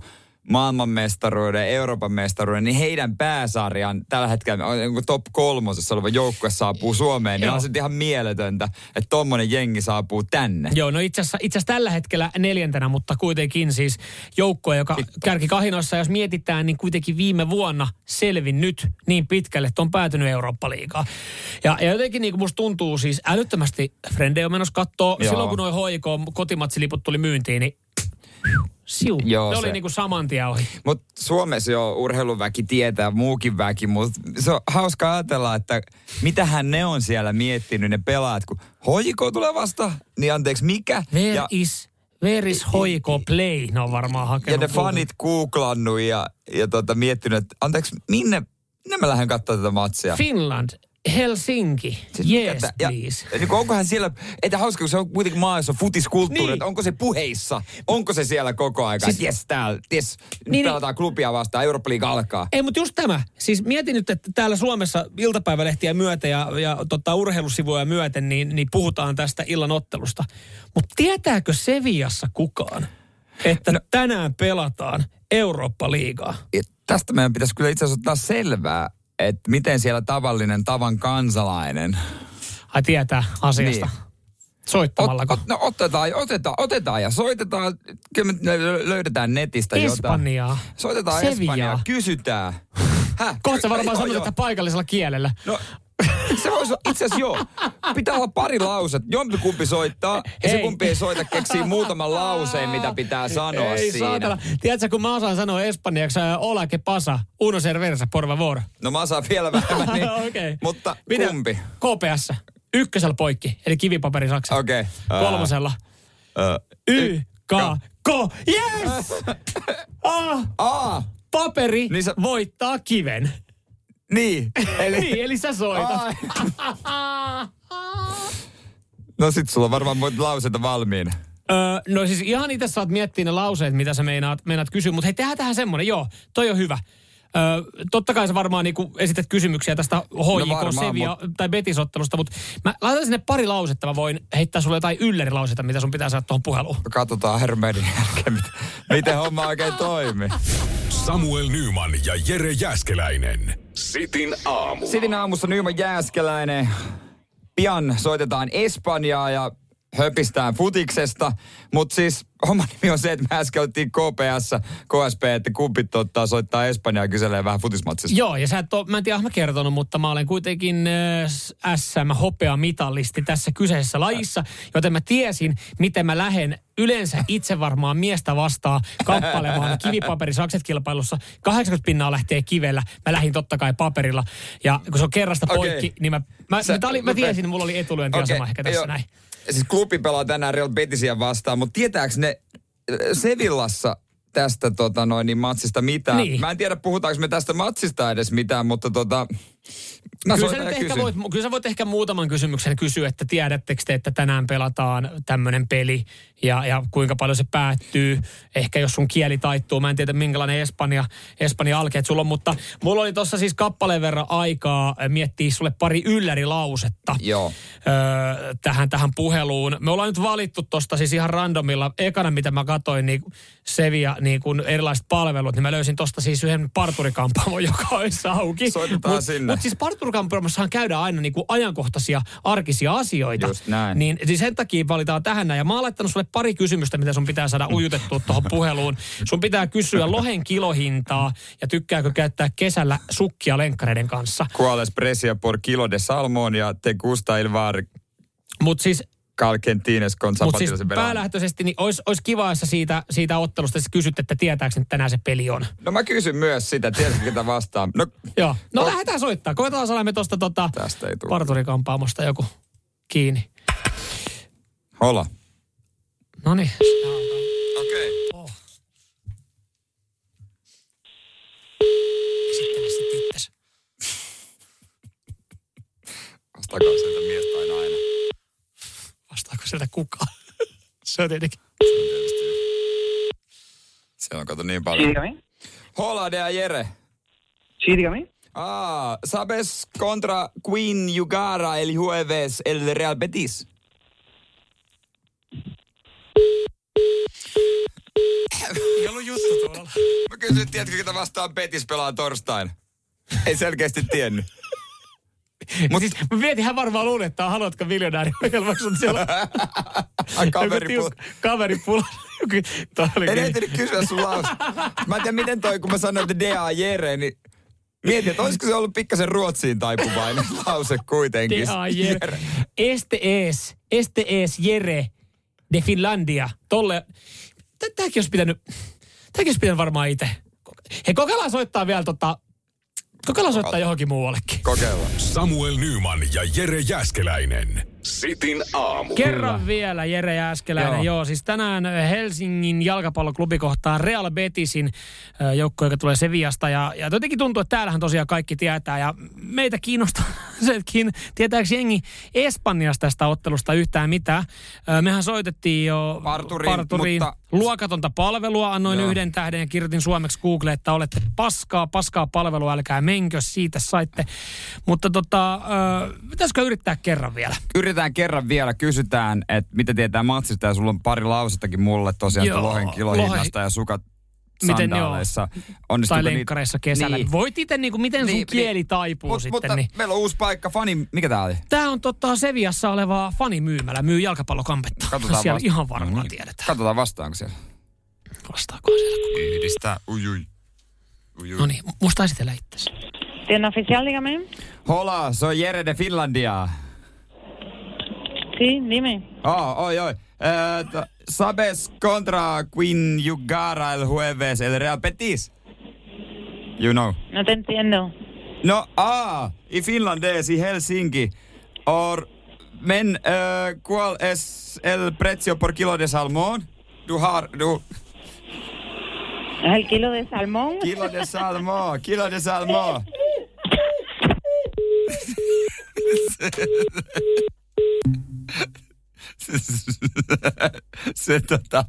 maailmanmestaruuden, Euroopan mestaruuden, niin heidän pääsarjan tällä hetkellä on top kolmosessa oleva joukkue saapuu Suomeen, niin Joo. on se ihan mieletöntä, että tommonen jengi saapuu tänne. Joo, no itse asiassa, itse asiassa tällä hetkellä neljäntenä, mutta kuitenkin siis joukkue, joka kärki kahinoissa, jos mietitään, niin kuitenkin viime vuonna selvin nyt niin pitkälle, että on päätynyt Eurooppa-liigaa. Ja, ja jotenkin niin kuin musta tuntuu siis älyttömästi, Frende on menossa kattoo, silloin kun noin HIK kotimatsiliput tuli myyntiin, niin Siu. Joo, ne se. oli niinku saman tien ohi. Mutta Suomessa jo urheiluväki tietää, muukin väki, mutta se on hauska ajatella, että mitähän ne on siellä miettinyt, ne pelaat, kun hoiko tulee vasta, niin anteeksi, mikä? Where ja, is Where is Hoiko Play? Ne on varmaan hakenut. Ja ne fanit googlannut ja, ja tota, miettinyt, että anteeksi, minne, minne mä lähden katsomaan tätä matsia? Finland. Helsinki, siis yes mikä, please. Ja, niin onkohan siellä, että hauska, kun se on kuitenkin maassa futiskulttuuri, niin. että onko se puheissa, onko se siellä koko ajan, siis, yes täällä, yes, niin, pelataan niin, klubia vastaan, Eurooppa alkaa. Ei, mutta just tämä, siis mietin nyt, että täällä Suomessa iltapäivälehtiä myöten ja, ja tota, urheilusivuja myöten, niin, niin puhutaan tästä illan ottelusta. Mutta tietääkö Seviassa kukaan, että no, tänään pelataan Eurooppa-liigaa? Tästä meidän pitäisi kyllä itse asiassa ottaa selvää, että miten siellä tavallinen tavan kansalainen... Ai tietää asiasta. Niin. Soittamallako? Ot, ot, no otetaan, otetaan, otetaan ja soitetaan. Kyllä me löydetään netistä Espanjaa. jotain. Soitetaan Seviaa. Espanjaa, kysytään. Häh? Kohta varmaan sanot, että paikallisella kielellä. No se voisi itse asiassa joo. Pitää olla pari lauset. Jompi kumpi soittaa ja se kumpi ei soita keksii muutaman lauseen, mitä pitää sanoa ei, siinä. Saatana. Tiedätkö, kun mä osaan sanoa espanjaksi, hola que pasa, uno cerveza, por favor. No mä osaan vielä vähemmän, niin. okay. Mutta Mitä? kumpi? KPS. Ykkösellä poikki, eli kivipaperi saksa. Okei. Okay. Uh, Kolmosella. Uh, y, K, K. Yes! ah. ah. Paperi niin sä... voittaa kiven. Niin. Eli, niin, eli sä soitat. no sit sulla on varmaan lauseita valmiina. Öö, no siis ihan itse saat miettiä ne lauseet, mitä sä meinaat, meinaat kysyä. Mutta hei, tehdään tähän semmonen. Joo, toi on hyvä. Öö, totta kai sä varmaan niinku esität kysymyksiä tästä HJK, no Sevia mut... tai Betisottelusta, mutta mä laitan sinne pari lausetta. Mä voin heittää sulle jotain yllerilausetta, mitä sun pitää saada tuohon puheluun. Katsotaan Hermedin jälkeen, miten, miten homma oikein toimii. Samuel Nyman ja Jere Jäskeläinen. Sitin aamu. Sitin aamussa Nyman Jäskeläinen. Pian soitetaan Espanjaa ja höpistään futiksesta. Mutta siis homma nimi on se, että me äsken oltiin KPS, KSP, että kumpi ottaa soittaa Espanjaa ja kyselee vähän futismatsista. Joo, ja sä et ole, mä en tiedä, mä kertonut, mutta mä olen kuitenkin äh, SM-hopeamitallisti tässä kyseisessä lajissa, joten mä tiesin, miten mä lähden yleensä itse varmaan miestä vastaan kappalemaan kivipaperisakset kilpailussa. 80 pinnaa lähtee kivellä. Mä lähdin totta kai paperilla. Ja kun se on kerrasta poikki, okay. niin mä, mä, Sä, mä, oli, mä tiesin, että mulla oli etulyöntiasema okay. ehkä tässä jo. näin siis klubi pelaa tänään Real Betisia vastaan, mutta tietääkö ne äh, Sevillassa tästä tota noin, niin matsista mitään. Niin. Mä en tiedä, puhutaanko me tästä matsista edes mitään, mutta tota, No, kyllä, sä ehkä voit, kyllä sä voit ehkä muutaman kysymyksen kysyä, että tiedättekö te, että tänään pelataan tämmöinen peli ja, ja kuinka paljon se päättyy. Ehkä jos sun kieli taittuu, mä en tiedä minkälainen Espanja, Espanja alkeet sulla on, mutta mulla oli tuossa siis kappaleen verran aikaa miettiä sulle pari yllärilausetta Joo. Öö, tähän, tähän puheluun. Me ollaan nyt valittu tuosta siis ihan randomilla. Ekana, mitä mä katsoin, niin Sevia, niin kuin erilaiset palvelut, niin mä löysin tuosta siis yhden parturikampaamon, joka olisi auki. Soitetaan mut, sinne. Mutta siis parturikampaamossa käydään aina niin kuin ajankohtaisia arkisia asioita. Just näin. Niin siis sen takia valitaan tähän näin. Ja mä oon laittanut sulle pari kysymystä, mitä sun pitää saada ujutettua tuohon puheluun. Sun pitää kysyä lohen kilohintaa ja tykkääkö käyttää kesällä sukkia lenkkareiden kanssa. Kuales presia por kilo de salmon ja te gusta il var Mut siis Calkentines con Mutta siis päälähtöisesti niin olisi, olisi kiva, jos siitä, siitä ottelusta siis kysyt, että tietääkö että tänään se peli on. No mä kysyn myös sitä, tiedätkö ketä vastaan. No, Joo, no ko- lähdetään soittaa. Koetaan saada tuosta tota, parturikampaamosta joku kiinni. Hola. No niin. Okei. Okay. Oh. Esittele sitten itses. Vastaako sieltä mies tai nainen? Vastaako sieltä kukaan? Se on tietenkin. Se on tietysti. Siellä on kato niin paljon. Hola de Jere. Sí, dígame. Ah, ¿sabes contra Queen Yugara el jueves el Real Betis? Ei ollut juttu tuolla. Mä kysyin, tiedätkö, ketä vastaan Betis pelaa torstain? Ei selkeästi tiennyt. Mut siis mä mietin, hän varmaan luulee, että haluatko miljonääriohjelmaksi, mutta siellä Ai, kaveri tiuk- kaveri pula. Toi oli En ehtinyt kysyä sun laus. Mä en tiedä, miten toi, kun mä sanoin, että DA Jere, niin mietin, että olisiko se ollut pikkasen ruotsiin taipuvainen lause kuitenkin. Dea Jere. Este es, este es Jere de Finlandia. Tolle, tä- tääkin olisi pitänyt, tääkin olisi pitänyt varmaan itse. Hei, kokeillaan soittaa vielä tota, kokeillaan soittaa johonkin muuallekin. Kokeillaan. Samuel Nyman ja Jere Jäskeläinen. Sitin aamu. Kerran vielä Jere Jääskeläinen. Joo. Joo. Siis tänään Helsingin jalkapalloklubi kohtaa Real Betisin ö, joukko, joka tulee Seviasta. Ja, ja jotenkin tuntuu, että täällähän tosiaan kaikki tietää. Ja meitä kiinnostaa se, että tietääkö jengi Espanjasta tästä ottelusta yhtään mitään. Ö, Mehän soitettiin jo Parturiin, parturiin mutta- luokatonta palvelua. Annoin Joo. yhden tähden ja kirjoitin suomeksi Google, että olette paskaa, paskaa palvelua, älkää menkö, siitä saitte. Mutta tota, ö, pitäisikö yrittää kerran vielä? Yritetään kerran vielä, kysytään, että mitä tietää matsista ja sulla on pari lausettakin mulle tosiaan Joo, lohen kilohinnasta lohen- ja sukat Miten sandaaleissa. tai Onnistuuko lenkkareissa kesällä. Niin. Voit itse niinku, miten sun Niin, kieli niin. taipuu Mut, sitten. Mutta niin. meillä on uusi paikka, fani, mikä tää oli? Tämä on totta Seviassa oleva fanimyymälä, myy jalkapallokampetta. Katsotaan siellä vasta- ihan varmaan No niin. tiedetään. Katsotaan vastaanko siellä. Vastaako siellä? Yhdistää, ujui. ujui. No niin, musta esitellä itsesi. Tienda oficial, dígame. Hola, se on Jere de Finlandia. Sí, dime. Oh, oi, oi. Eh, sabes contra Queen Yugara el jueves el Real Betis? You know. No te entiendo. No, ah, i finlandés i Helsinki. Or, men, eh, cuál es el precio por kilo de salmón? Du har, du, ¿Es el kilo de salmón? kilo de salmón, kilo de salmón. se tota...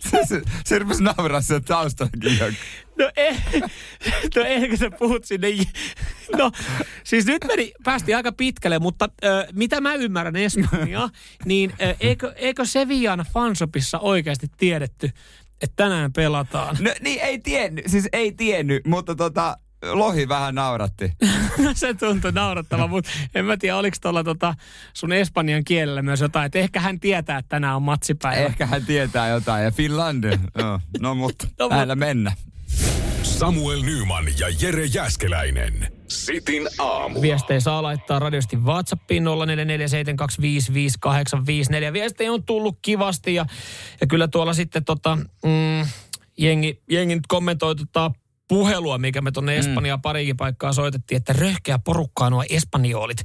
Se, se, se rupesi nauraa sen taustallakin joku. No, eh, no ehkä sä puhut sinne. No, siis nyt meni, päästiin aika pitkälle, mutta ö, mitä mä ymmärrän Espanjaa, niin ö, eikö, eikö Sevillan fansopissa oikeasti tiedetty, että tänään pelataan? No niin, ei tiennyt, siis ei tiennyt, mutta tota, lohi vähän nauratti. se tuntui naurattava, mutta en mä tiedä, oliko tuolla tota sun espanjan kielellä myös jotain, että ehkä hän tietää, että tänään on matsipäivä. Ehkä hän tietää jotain. Ja Finland, no, no mutta No, no, mennä. Samuel Nyman ja Jere Jäskeläinen. Sitin aamu. Viestejä saa laittaa radiosti WhatsAppiin 0447255854. Viestejä on tullut kivasti ja, ja kyllä tuolla sitten tota, mm, jengi, jengi nyt kommentoi tota puhelua, mikä me tuonne Espanjaan mm. parikin paikkaa soitettiin, että röhkeä porukkaa nuo espanjoolit.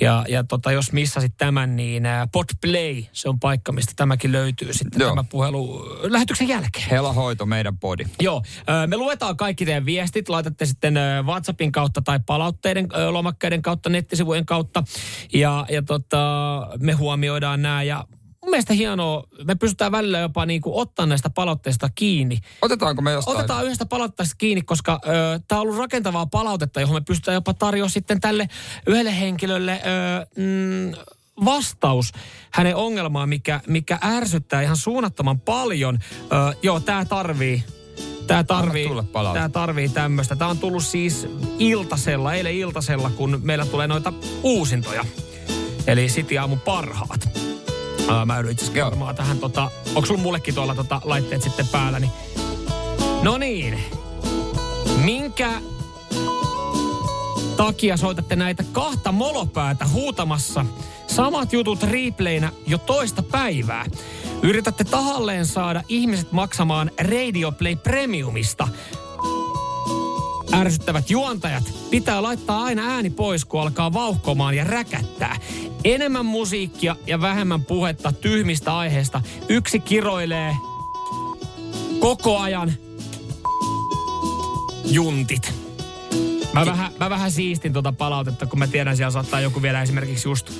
Ja, ja tota, jos missasit tämän, niin uh, Podplay, se on paikka, mistä tämäkin löytyy sitten Joo. tämä puhelu lähetyksen jälkeen. Hela hoito meidän podi. Joo, me luetaan kaikki teidän viestit, laitatte sitten WhatsAppin kautta tai palautteiden lomakkeiden kautta, nettisivujen kautta. Ja, ja tota, me huomioidaan nämä ja mun mielestä hienoa, me pystytään välillä jopa niin kuin ottaa näistä palautteista kiinni. Otetaanko me jostain? Otetaan yhdestä palautteesta kiinni, koska tämä on ollut rakentavaa palautetta, johon me pystytään jopa tarjoamaan sitten tälle yhdelle henkilölle ö, mm, vastaus hänen ongelmaan, mikä, mikä ärsyttää ihan suunnattoman paljon. Ö, joo, tämä tarvii Tämä tarvii, tää tarvii tämmöistä. Tämä on tullut siis iltasella, eilen iltasella, kun meillä tulee noita uusintoja. Eli City Aamun parhaat. Uh, mä yritän itse asiassa tähän, tota, onko sulla mullekin tuolla tota, laitteet sitten päällä, niin... No niin. Minkä takia soitatte näitä kahta molopäätä huutamassa samat jutut replaynä jo toista päivää? Yritätte tahalleen saada ihmiset maksamaan Radio Play Premiumista. Ärsyttävät juontajat pitää laittaa aina ääni pois, kun alkaa vauhkomaan ja räkättää. Enemmän musiikkia ja vähemmän puhetta tyhmistä aiheista. Yksi kiroilee koko ajan juntit. Mä vähän, mä vähän siistin tuota palautetta, kun mä tiedän, siellä saattaa joku vielä esimerkiksi just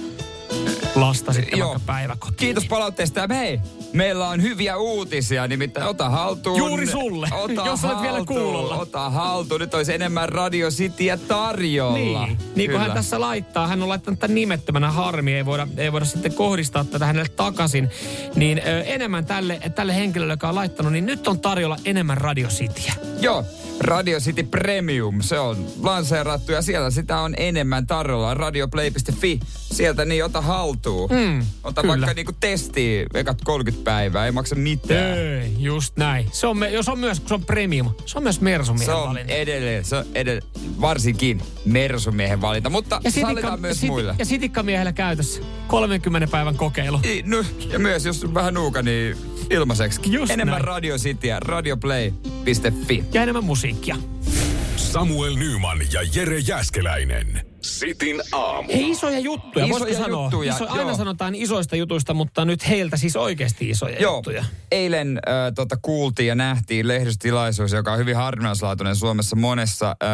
lasta sitten Joo. vaikka päiväkotiin. Kiitos palautteesta. Hei, meillä on hyviä uutisia, nimittäin ota haltuun. Juuri sulle, ota jos olet vielä kuulolla. Ota haltuun, nyt olisi enemmän Radio Cityä tarjolla. Niin, niin kuin hän tässä laittaa, hän on laittanut tämän nimettömänä harmi, ei voida, ei voida sitten kohdistaa tätä hänelle takaisin. Niin ö, enemmän tälle, tälle henkilölle, joka on laittanut, niin nyt on tarjolla enemmän Radio Cityä. Joo, Radio City Premium, se on lanseerattu ja siellä sitä on enemmän tarjolla. Radioplay.fi, sieltä niin ota haltuun. Mm, ota kyllä. vaikka niinku testi ekat 30 päivää, ei maksa mitään. Ei, just näin. Se on, jos on myös, kun se on premium, se on myös Mersumiehen se on valinta. Edelleen, se on edelleen, varsinkin Mersumiehen valinta, mutta ja sitikka, myös sit, muille. Ja sitikkamiehellä käytössä 30 päivän kokeilu. I, no, ja myös jos vähän nuuka, niin ilmaiseksi. Just enemmän näin. Radio Cityä, radioplay.fi. Ja enemmän musiikkia. Samuel Nyman ja Jere Jäskeläinen. Sitin aamu. Hei, isoja juttuja, isoja sanoa? juttuja. Iso, aina joo. sanotaan isoista jutuista, mutta nyt heiltä siis oikeasti isoja joo. juttuja. Eilen äh, tota, kuultiin ja nähtiin lehdistötilaisuus, joka on hyvin harvinaislaatuinen Suomessa monessa äh,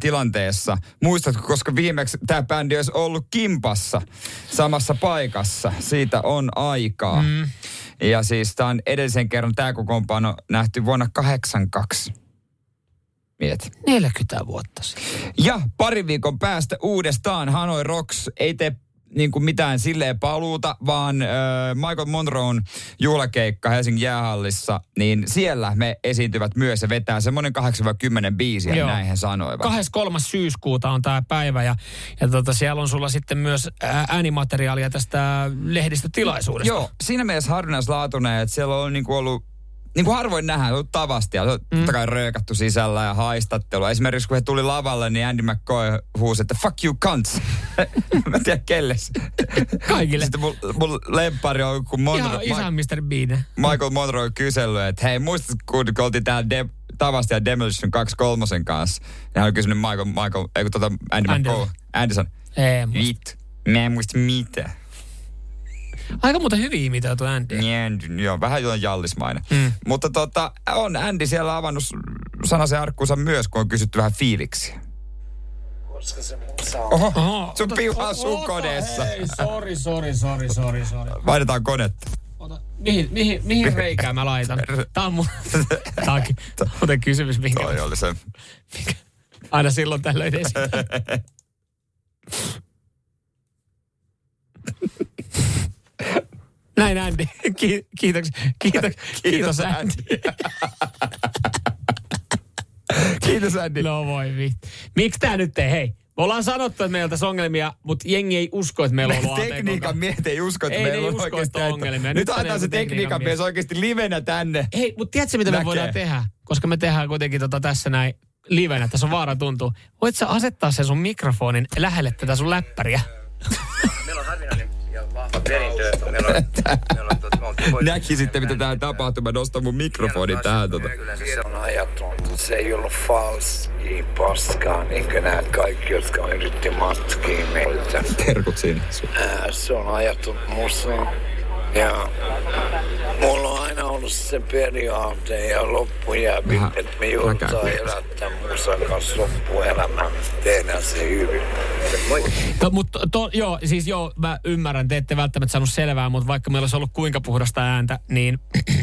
tilanteessa. Muistatko, koska viimeksi tämä bändi olisi ollut kimpassa samassa paikassa? Siitä on aikaa. Mm. Ja siis tämä on edellisen kerran tämä kokoonpano nähty vuonna 82. Miet. 40 vuotta sitten. Ja pari viikon päästä uudestaan Hanoi Rocks ei tee niin kuin mitään silleen paluuta, vaan äh, Michael Monroon juhlakeikka Helsingin jäähallissa, niin siellä me esiintyvät myös ja vetää semmoinen 8-10 biisiä, Joo. näin he sanoivat. 23. syyskuuta on tämä päivä ja, ja tota, siellä on sulla sitten myös äänimateriaalia tästä lehdistötilaisuudesta. Joo, siinä mielessä harvinaislaatuinen, että siellä on niin kuin ollut niin kuin harvoin nähdään, on tavasti ja mm. totta kai röökattu sisällä ja haistattelu. Esimerkiksi kun he tuli lavalle, niin Andy McCoy huusi, että fuck you cunts. Mä en tiedä kelle Kaikille. Sitten mun, mun lempari on, kun Monroe... Ihan Ma- Mr. Bean. Michael Monroe on kysellyt, että hei, muistatko, kun oltiin täällä de- tavasti ja Demolition 2 kolmosen kanssa. Ja hän on kysynyt Michael, Michael, ei kun tota Andy, Andy. McCoy. Anderson. Ei muista. Mä en muista mitä. Aika muuten hyvin imitoitu Andy. Niin, joo, vähän jotain jallismainen. Mm. Mutta tota, on Andy siellä avannut sanasen arkkuunsa myös, kun on kysytty vähän fiiliksiä. Koska se Oho, Oho sun piuhaa sun koneessa. Ei, sori, sori, sori, sori, sori. Vaihdetaan konetta. Ota, mihin, mihin, mihin reikään mä laitan? Tää on mun... Tää on muuten kysymys, minkä... Toi oli se. Aina silloin tällöin esiin. Näin Andy. Ki- kiitos, kiitos, kiitos Andy. kiitos Andy. No voi vittu. Miksi tää nyt ei? Hei, me ollaan sanottu, että meillä on ongelmia, mutta jengi ei usko, että meillä on ollut Tekniikan miehet ei usko, että ei, meillä on oikeasti ongelmia. Nyt antaa se tekniikan mies oikeasti livenä tänne. Hei, mutta tiedätkö mitä Näkee. me voidaan tehdä? Koska me tehdään kuitenkin tota tässä näin livenä, tässä on vaara tuntuu. Voit sä asettaa sen sun mikrofonin lähelle tätä sun läppäriä? Meillä on harvinainen vahva perintö. Meillä on, meillä on, tuota, me mitä tähän tapahtuu. Mä nostan mun mikrofonin tähän. Tota. Se on että se ei ollut falski paskaa, niin kuin nämä kaikki, jotka yritti matkia meiltä. Terkut siinä. Se on ajattunut musta. Ja mulla on aina ollut se periaate ja loppujääpi, että me joudutaan elättää musan kanssa loppuelämän. Tehdään se hyvin. To, mutta to, joo, siis joo, mä ymmärrän, te ette välttämättä saanut selvää, mutta vaikka meillä olisi ollut kuinka puhdasta ääntä, niin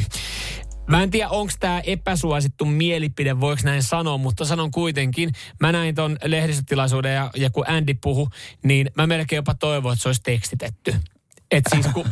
Mä en tiedä, onko tämä epäsuosittu mielipide, voiko näin sanoa, mutta sanon kuitenkin. Mä näin ton lehdistötilaisuuden ja, ja kun Andy puhu, niin mä melkein jopa toivon, että se olisi tekstitetty. Et siis kun,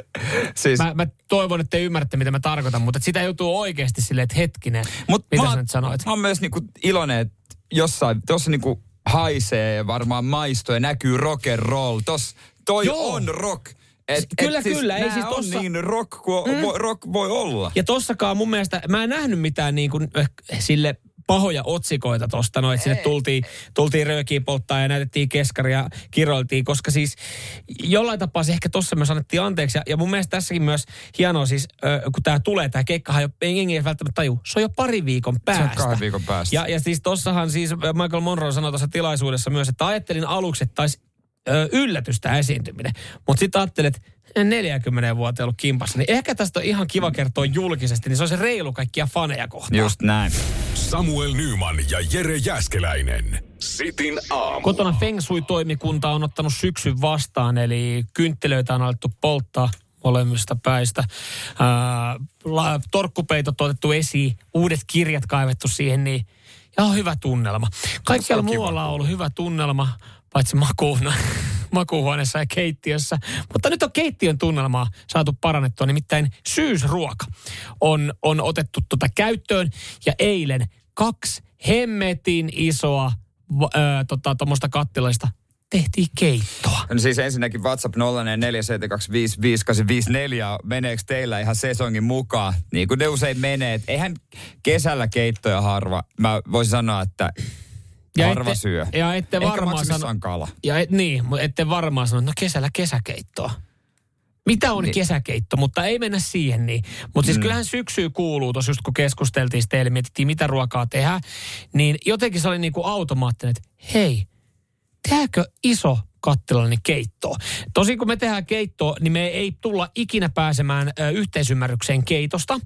siis, mä, mä, toivon, että te ymmärrätte, mitä mä tarkoitan, mutta sitä joutuu oikeasti silleen, että hetkinen, Mut mitä mä, sä nyt sanoit? Mä oon myös niinku iloinen, että jossain, tuossa niinku haisee ja varmaan maistuu ja näkyy rock and roll. Tos, toi Joo. on rock. Et, kyllä, et siis kyllä. Ei siis tossa... on niin rock kuin mm. rock voi olla. Ja tossakaan mun mielestä, mä en nähnyt mitään niin kuin, äh, sille pahoja otsikoita tosta, no, että sinne tultiin, tultiin röökiä polttaa ja näytettiin keskaria ja kiroiltiin, koska siis jollain tapaa se ehkä tossa myös annettiin anteeksi. Ja, ja mun mielestä tässäkin myös hienoa siis, äh, kun tämä tulee, tämä keikkahan jo, ei jengi välttämättä taju, se on jo pari viikon päästä. Se on kahden viikon päästä. Ja, ja siis tossahan siis Michael Monroe sanoi tuossa tilaisuudessa myös, että ajattelin aluksi, että taisi yllätystä esiintyminen. Mutta sitten ajattelet, 40 vuotta ollut kimpassa, niin ehkä tästä on ihan kiva kertoa julkisesti, niin se on se reilu kaikkia faneja kohtaan. Just näin. Samuel Nyman ja Jere Jäskeläinen. Sitin aamu. Kotona Feng Shui-toimikunta on ottanut syksyn vastaan, eli kynttilöitä on alettu polttaa molemmista päistä. Ää, torkkupeitot on otettu esiin, uudet kirjat kaivettu siihen, niin ja on hyvä tunnelma. Kaikkialla muualla on ollut hyvä tunnelma paitsi makuuna, makuuhuoneessa ja keittiössä. Mutta nyt on keittiön tunnelmaa saatu parannettua, nimittäin syysruoka on, on otettu tuota käyttöön. Ja eilen kaksi hemmetin isoa tuommoista tota, kattilaista tehtiin keittoa. No siis ensinnäkin WhatsApp 04725584. Meneekö teillä ihan sesongin mukaan? Niin kuin ne usein menee. eihän kesällä keittoja harva. Mä voisin sanoa, että ja Harva ette, syö. Ja ette varmaan sano, kala. Ja et, niin, mutta ette varmaan sano, no kesällä kesäkeittoa. Mitä on niin. kesäkeitto, mutta ei mennä siihen niin. Mutta siis mm. kyllähän syksyy kuuluu, tuossa just kun keskusteltiin teille, mietittiin mitä ruokaa tehdään, niin jotenkin se oli niin kuin automaattinen, että hei, tehdäänkö iso kattilallinen keittoa. Tosin kun me tehdään keittoa, niin me ei tulla ikinä pääsemään ö, yhteisymmärrykseen keitosta.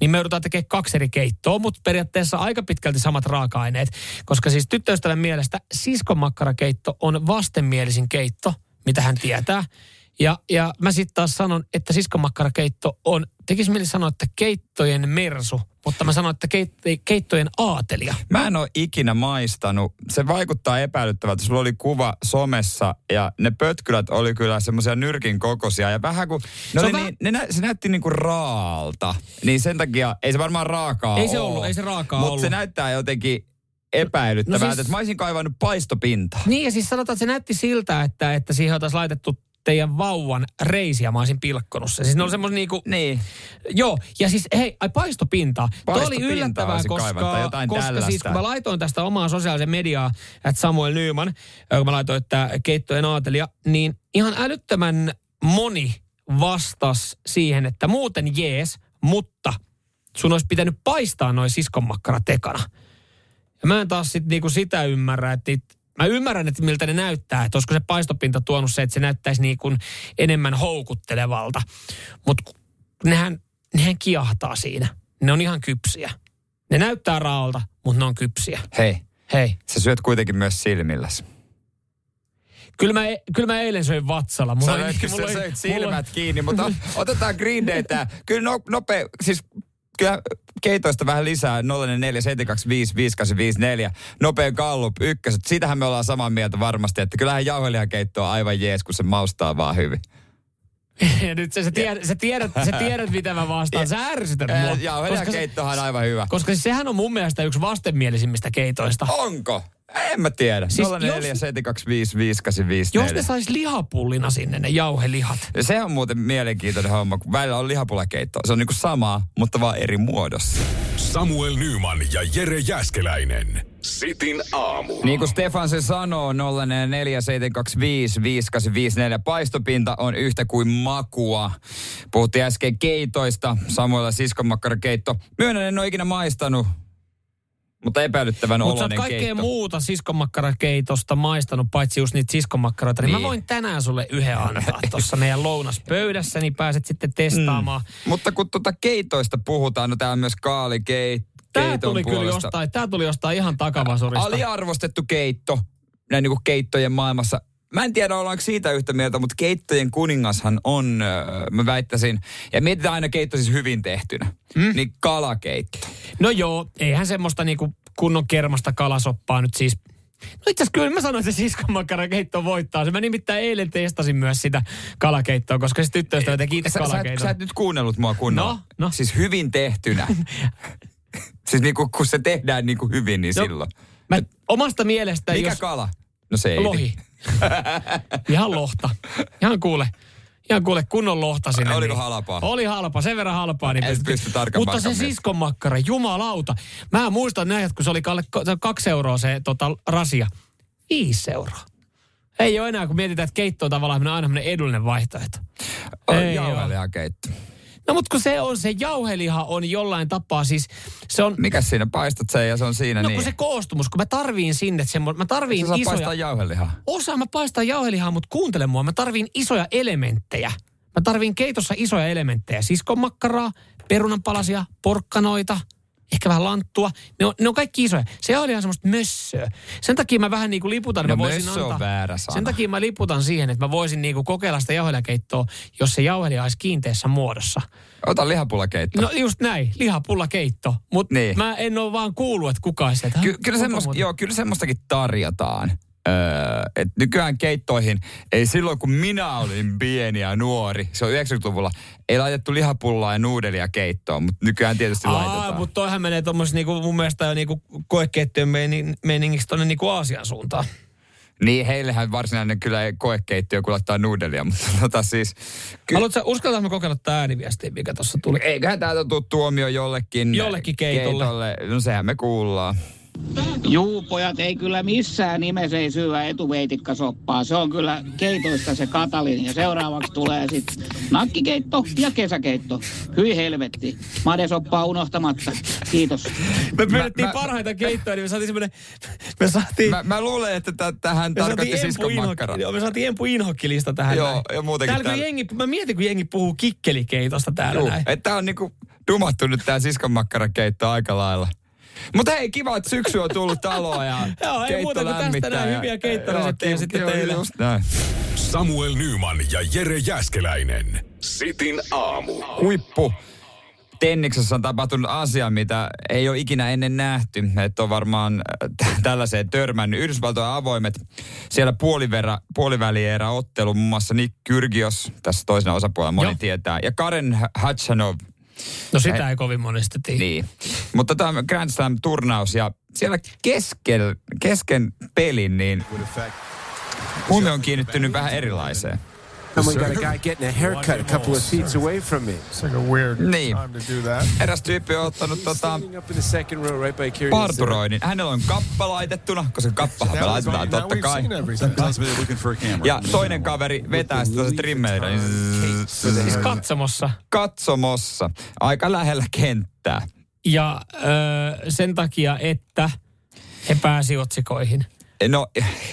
Niin me joudutaan tekemään kaksi eri keittoa, mutta periaatteessa aika pitkälti samat raaka-aineet. Koska siis tyttöystävän mielestä siskonmakkarakeitto on vastenmielisin keitto, mitä hän tietää. Ja, ja mä sitten taas sanon, että siskonmakkarakeitto on, tekisi mieli sanoa, että keittojen mersu, mutta mä sanon, että keit- keittojen aatelia. Mä en ole ikinä maistanut. Se vaikuttaa epäilyttävältä. Sulla oli kuva somessa ja ne pötkylät oli kyllä semmoisia nyrkin kokoisia. Ja vähän kuin, ne, oli niin, ne nä, se näytti niinku raalta. Niin sen takia, ei se varmaan raakaa Ei se ollut, ei se raakaa Mutta se näyttää jotenkin epäilyttävältä, no siis, että mä olisin kaivannut paistopintaa. Niin ja siis sanotaan, että se näytti siltä, että, että siihen oltaisiin laitettu teidän vauvan reisiä mä olisin pilkkonut se. Siis ne on semmoinen niinku... Niin. Joo, ja siis hei, ai paistopinta. Tuo oli yllättävää, koska, jotain koska siis kun mä laitoin tästä omaa sosiaalisen mediaa, että Samuel Nyman, kun mä laitoin, että keittojen aatelija, niin ihan älyttömän moni vastas siihen, että muuten jees, mutta sun olisi pitänyt paistaa noin siskonmakkarat ekana. Ja mä en taas sit niinku sitä ymmärrä, että Mä ymmärrän, että miltä ne näyttää, että olisiko se paistopinta tuonut se, että se näyttäisi niin kuin enemmän houkuttelevalta. Mutta nehän, nehän kiahtaa siinä. Ne on ihan kypsiä. Ne näyttää raalta, mutta ne on kypsiä. Hei. Hei. Sä syöt kuitenkin myös silmilläsi. Kyllä mä, e- kyllä mä eilen söin vatsalla. Mulla Sä oli, mulla söit silmät mulla... kiinni, mutta otetaan Green Day tää. Kyllä no, nopea, siis kyllä keitoista vähän lisää 04725584. Nopea gallup ykköset. Siitähän me ollaan samaa mieltä varmasti, että kyllähän jauhelijakeitto on aivan jees, kun se maustaa vaan hyvin. Ja nyt sä, sä, tiedät, sä, tiedät, sä tiedät, mitä mä vastaan. Sä ärsytät mua. Jauhelijakeittohan on aivan hyvä. Koska siis sehän on mun mielestä yksi vastenmielisimmistä keitoista. Onko? En mä tiedä. Siis 04725584. Jos ne sais lihapullina sinne ne jauhelihat. Se on muuten mielenkiintoinen homma, kun välillä on lihapullakeitto. Se on niinku sama, mutta vaan eri muodossa. Samuel Nyman ja Jere Jäskeläinen. Sitin aamu. Niin kuin Stefan se sanoo, 0447255854 paistopinta on yhtä kuin makua. Puhuttiin äsken keitoista, Samuella siskonmakkarakeitto. Myönnän, en ole ikinä maistanut, mutta epäilyttävän sä oloinen kaikkea keitto. muuta siskonmakkarakeitosta maistanut, paitsi just niitä siskonmakkaroita. Niin. Niin. mä voin tänään sulle yhden antaa tuossa meidän lounaspöydässä, niin pääset sitten testaamaan. Mm. Mutta kun tuota keitoista puhutaan, no tää on myös kaalikeit. Tää tuli kyllä puolesta. jostain, tää tuli jostain ihan takavasurista. Aliarvostettu keitto näin niin kuin keittojen maailmassa. Mä en tiedä, ollaanko siitä yhtä mieltä, mutta keittojen kuningashan on, mä väittäisin, ja mietitään aina keitto siis hyvin tehtynä, mm. niin kalakeitto. No joo, eihän semmoista niinku kunnon kermasta kalasoppaa nyt siis No itse asiassa kyllä mä sanoin, että se siskonmakkarakeitto voittaa. Se mä nimittäin eilen testasin myös sitä kalakeittoa, koska se tyttöystävä teki itse Sä, sä, kalakeiton. sä et nyt kuunnellut mua kunnolla. No, no. Siis hyvin tehtynä. siis niinku, kun se tehdään niinku hyvin, niin No, silloin. Mä omasta mielestä, Mikä jos... kala? No se ei. Lohi. Ihan lohta. Ihan kuule. Ihan kuule kunnon lohta sinne. Oliko niin. halpaa? Oli halpa, sen verran halpaa. Niin pysty tarkan Mutta se markan mies. siskonmakkara, jumalauta. Mä muistan näin, että kun se oli kaksi euroa se tota, rasia. Viisi euroa. Ei ole enää, kun mietitään, että keitto on tavallaan aina edullinen vaihtoehto. Ei Jauhelihakeitto. No mutta kun se on, se jauheliha on jollain tapaa siis, se on... Mikä siinä? Paistat sen ja se on siinä No niin. kun se koostumus, kun mä tarviin sinne semmo, mä tarviin Sä isoja... paistaa jauhelihaa. Osaan mä paistaa jauhelihaa, mutta kuuntele mua. Mä tarviin isoja elementtejä. Mä tarviin keitossa isoja elementtejä. Siskonmakkaraa, perunanpalasia, porkkanoita, ehkä vähän lanttua. Ne on, ne on kaikki isoja. Se jauheliha on semmoista mössöä. Sen takia mä vähän niin kuin liputan. No mä voisin mössö on antaa, väärä sana. Sen takia mä liputan siihen, että mä voisin niin kuin kokeilla sitä jauhelihakeittoa, jos se jauheliha olisi kiinteässä muodossa. Ota lihapullakeitto. No just näin, lihapullakeitto. Mutta Niin. mä en ole vaan kuullut, että kuka se. Että, Ky- "Hä, kyllä, muuten?" joo, kyllä semmoistakin tarjotaan. Öö, et nykyään keittoihin, ei silloin kun minä olin pieni ja nuori, se on 90-luvulla, ei laitettu lihapullaa ja nuudelia keittoon, mutta nykyään tietysti Aa, laitetaan. mutta toihan menee tuommoisessa niinku, mun mielestä jo niinku koekeittiön meinin- meiningistä tonne niinku Aasian suuntaan. Niin, heillehän varsinainen kyllä ei koekeittiö, kun laittaa nuudelia, mutta tota siis... Ky- Haluatko uskaltaa mä kokeilla tää ääniviesti, mikä tuossa tuli? Eiköhän täältä tuu tuomio jollekin... Jollekin keitolle. keitolle. No sehän me kuullaan. Juu, pojat, ei kyllä missään nimessä ei syyä etuveitikkasoppaa. Se on kyllä keitoista se Katalin. Ja seuraavaksi tulee sitten nakkikeitto ja kesäkeitto. Hyi helvetti. Madesoppaa unohtamatta. Kiitos. Me pyydettiin mä- parhaita keittoja, niin me saatiin semmoinen... Me saatiin... Mä, mä luulen, että t- tähän tarkoitti siskon makkara. joo, me saatiin Empu Inhokkilista tähän Joo, näin. ja muutenkin Täällä täällä- jengi, mä mietin, kun jengi puhuu kikkelikeitosta täällä Juu, näin. että tää on niinku dumattu nyt tää siskonmakkarakeitto aika lailla. Mutta hei, kiva, että syksy on tullut taloa ja Joo, ei muuta kuin tästä näin hyviä keittoreseptejä sitten teille. Just näin. Samuel Nyman ja Jere Jäskeläinen. Sitin aamu. Huippu. Tenniksessä on tapahtunut asia, mitä ei ole ikinä ennen nähty. Että on varmaan äh, tällaiseen törmännyt. Yhdysvaltojen avoimet, siellä puoliverä, puolivälierä ottelu, muun muassa Nick Kyrgios, tässä toisena osapuolella moni Joo. tietää. Ja Karen Hatchanov, No sitä ei kovin monesti tiedä. niin. Mutta tämä Grand Slam-turnaus ja siellä kesken, kesken pelin, niin huomio on kiinnittynyt vähän erilaiseen. Niin. time to do that. Eräs tyyppi on ottanut tota, Standing up in the second row right by Kyrgios. parturoinnin. Hänellä on kappa laitettuna, koska kappahan me laitetaan totta kai. Ja toinen kaveri vetää sitä niin Siis katsomossa. Katsomossa. Aika lähellä kenttää. Ja öö, sen takia, että he pääsi otsikoihin. No,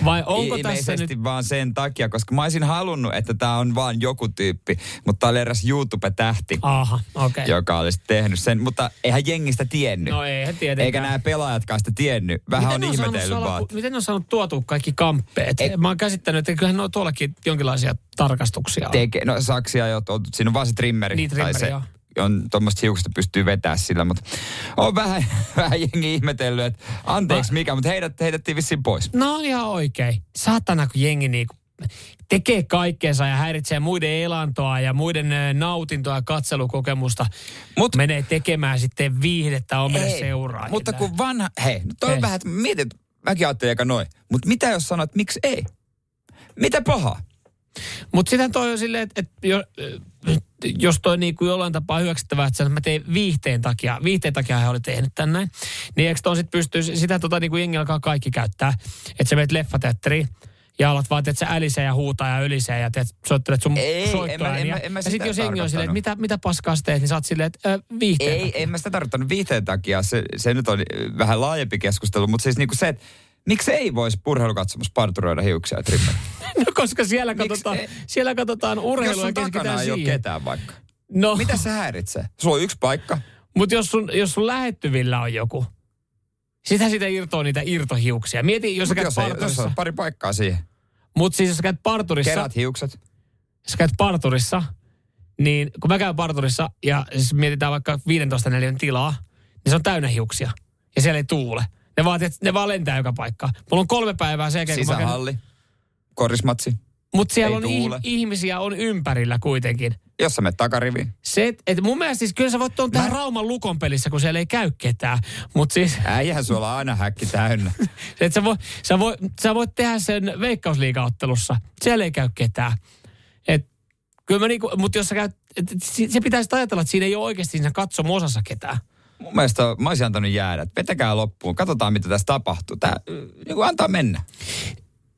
Vai onko tässä nyt... vaan sen takia, koska mä olisin halunnut, että tämä on vaan joku tyyppi, mutta tää oli eräs YouTube-tähti, Aha. Okay. joka olisi tehnyt sen, mutta eihän jengistä tiennyt. No eihän tietenkään. Eikä nämä pelaajatkaan sitä tiennyt. Vähän on ne saanut ihmetellyt vaan. Miten ne on saanut tuotua kaikki kamppeet? Ei- Mä oon käsittänyt, että kyllähän ne on tuollakin jonkinlaisia tarkastuksia. on. Teke, no saksia jo, on- siinä on vaan se trimmeri. Niin, trimmeri, tai se joo. On tuommoista hiuksista pystyy vetää sillä, mutta on vähän, vähän jengi ihmetellyt, että anteeksi mikä, mutta heidät, heitettiin vissiin pois. No on ihan oikein. Saatana, kun jengi niinku tekee kaikkeensa ja häiritsee muiden elantoa ja muiden nautintoa ja katselukokemusta. Mut- menee tekemään sitten viihdettä omille seuraajille. Mutta kun vanha, hei, no toi Hei. on vähän, että mietit, mäkin ajattelin aika noin, mutta mitä jos sanot, että miksi ei? Mitä pahaa? Mutta sitten toi on silleen, että, jo, jos toi niin kuin jollain tapaa hyväksyttävää, että mä tein viihteen takia, viihteen takia hän oli tehnyt tän näin, niin eikö tuon sitten pystyy, sitä tota niin kuin jengi alkaa kaikki käyttää, että sä menet leffateatteriin, ja alat vaan, että sä älisee ja huutaa ja ylisee ja teet, soittelet sun ei, soittoääniä. En, en, en, en ja sitten jos jengi on silleen, että mitä, mitä paskaa sä teet, niin sä oot silleen, että äh, viihteen Ei, takia. en mä sitä tarkoittanut viihteen takia. Se, se nyt on vähän laajempi keskustelu, mutta siis niinku se, että miksi ei voisi purheilukatsomus parturoida hiuksia ja trimmetä? no koska siellä katsotaan, siellä katsotaan urheilua Jos ja keskitytään ei ole siihen. ketään vaikka. No. Mitä se häiritsee? Sulla on yksi paikka. Mutta jos sun, jos sun lähettyvillä on joku, sitä siitä irtoaa niitä irtohiuksia. Mieti, jos sä Mut käyt jos, ei, jos parturissa. on pari paikkaa siihen. Mutta siis jos sä käyt parturissa, Kerät hiukset. jos sä käyt parturissa, niin kun mä käyn parturissa ja siis mietitään vaikka 15 neliön tilaa, niin se on täynnä hiuksia. Ja siellä ei tuule. Ne vaan, ne vaan lentää joka paikka. Mulla on kolme päivää sen jälkeen, kun mä käyn... Sisähalli. Korismatsi. Mutta siellä Ei on tuule. ih- ihmisiä on ympärillä kuitenkin. Jos sä menet takariviin. Se, että et mun mielestä siis kyllä sä voit tuon tehdä Rauman lukon pelissä, kun siellä ei käy ketään. Mutta siis, Äijähän sulla on aina häkki täynnä. että sä, voi, sä, voi, sä voit tehdä sen veikkausliigaottelussa. Siellä ei käy ketään. Et, kyllä mä niinku, mutta jos sä käyt, et, et se pitäisi ajatella, että siinä ei ole oikeasti siinä katsomosassa ketään. Mun mielestä mä olisin antanut jäädä. että Vetäkää loppuun. Katsotaan, mitä tässä tapahtuu. Tää niin kuin antaa mennä.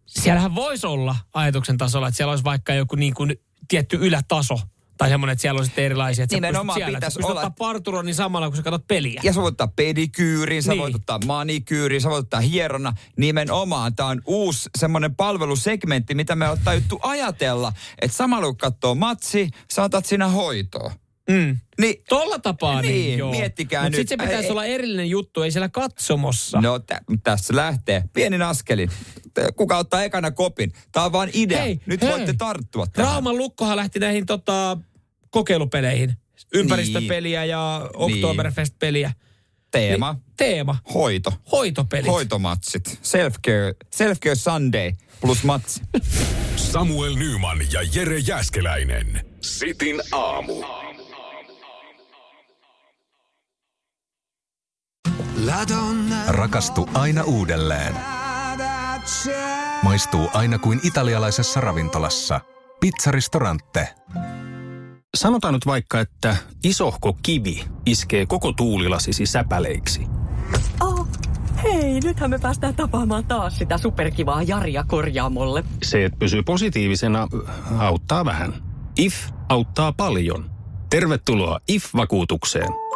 Siellähän voisi olla ajatuksen tasolla, että siellä olisi vaikka joku niin kuin tietty ylätaso. Tai semmoinen, että siellä on sitten erilaisia. Että Nimenomaan siellä, että pitäisi pystyt olla- ottaa parturonin samalla, kun sä katsot peliä. Ja sä voit ottaa pedikyyrin, sä Niin. voit ottaa manikyyrin, sä voit ottaa hierona. Nimenomaan tämä on uusi semmoinen palvelusegmentti, mitä me on tajuttu ajatella. Että samalla kun katsoo matsi, sä otat siinä hoitoa. Mm. Niin, Tolla tapaa niin, Niin, joo. miettikää Mut nyt. sit se pitäisi Ei- olla erillinen juttu, ei siellä katsomossa. no tä, tässä lähtee. Pienin askelin. Kuka ottaa ekana kopin? Tämä on vaan idea. Hei, Nyt hei. voitte tarttua tähän. Rauman lukkohan lähti näihin tota, kokeilupeleihin. Ympäristöpeliä ja Oktoberfest-peliä. Teema. Niin, teema. Hoito. Hoitopelit. Hoitomatsit. Self-care, self-care Sunday plus matsi. Samuel Nyman ja Jere Jäskeläinen. Sitin aamu. Rakastu aina uudelleen. Maistuu aina kuin italialaisessa ravintolassa. Pizzaristorante. Sanotaan nyt vaikka, että isohko kivi iskee koko tuulilasisi säpäleiksi. Oh, hei, nythän me päästään tapaamaan taas sitä superkivaa Jaria korjaamolle. Se, että pysyy positiivisena, auttaa vähän. IF auttaa paljon. Tervetuloa IF-vakuutukseen.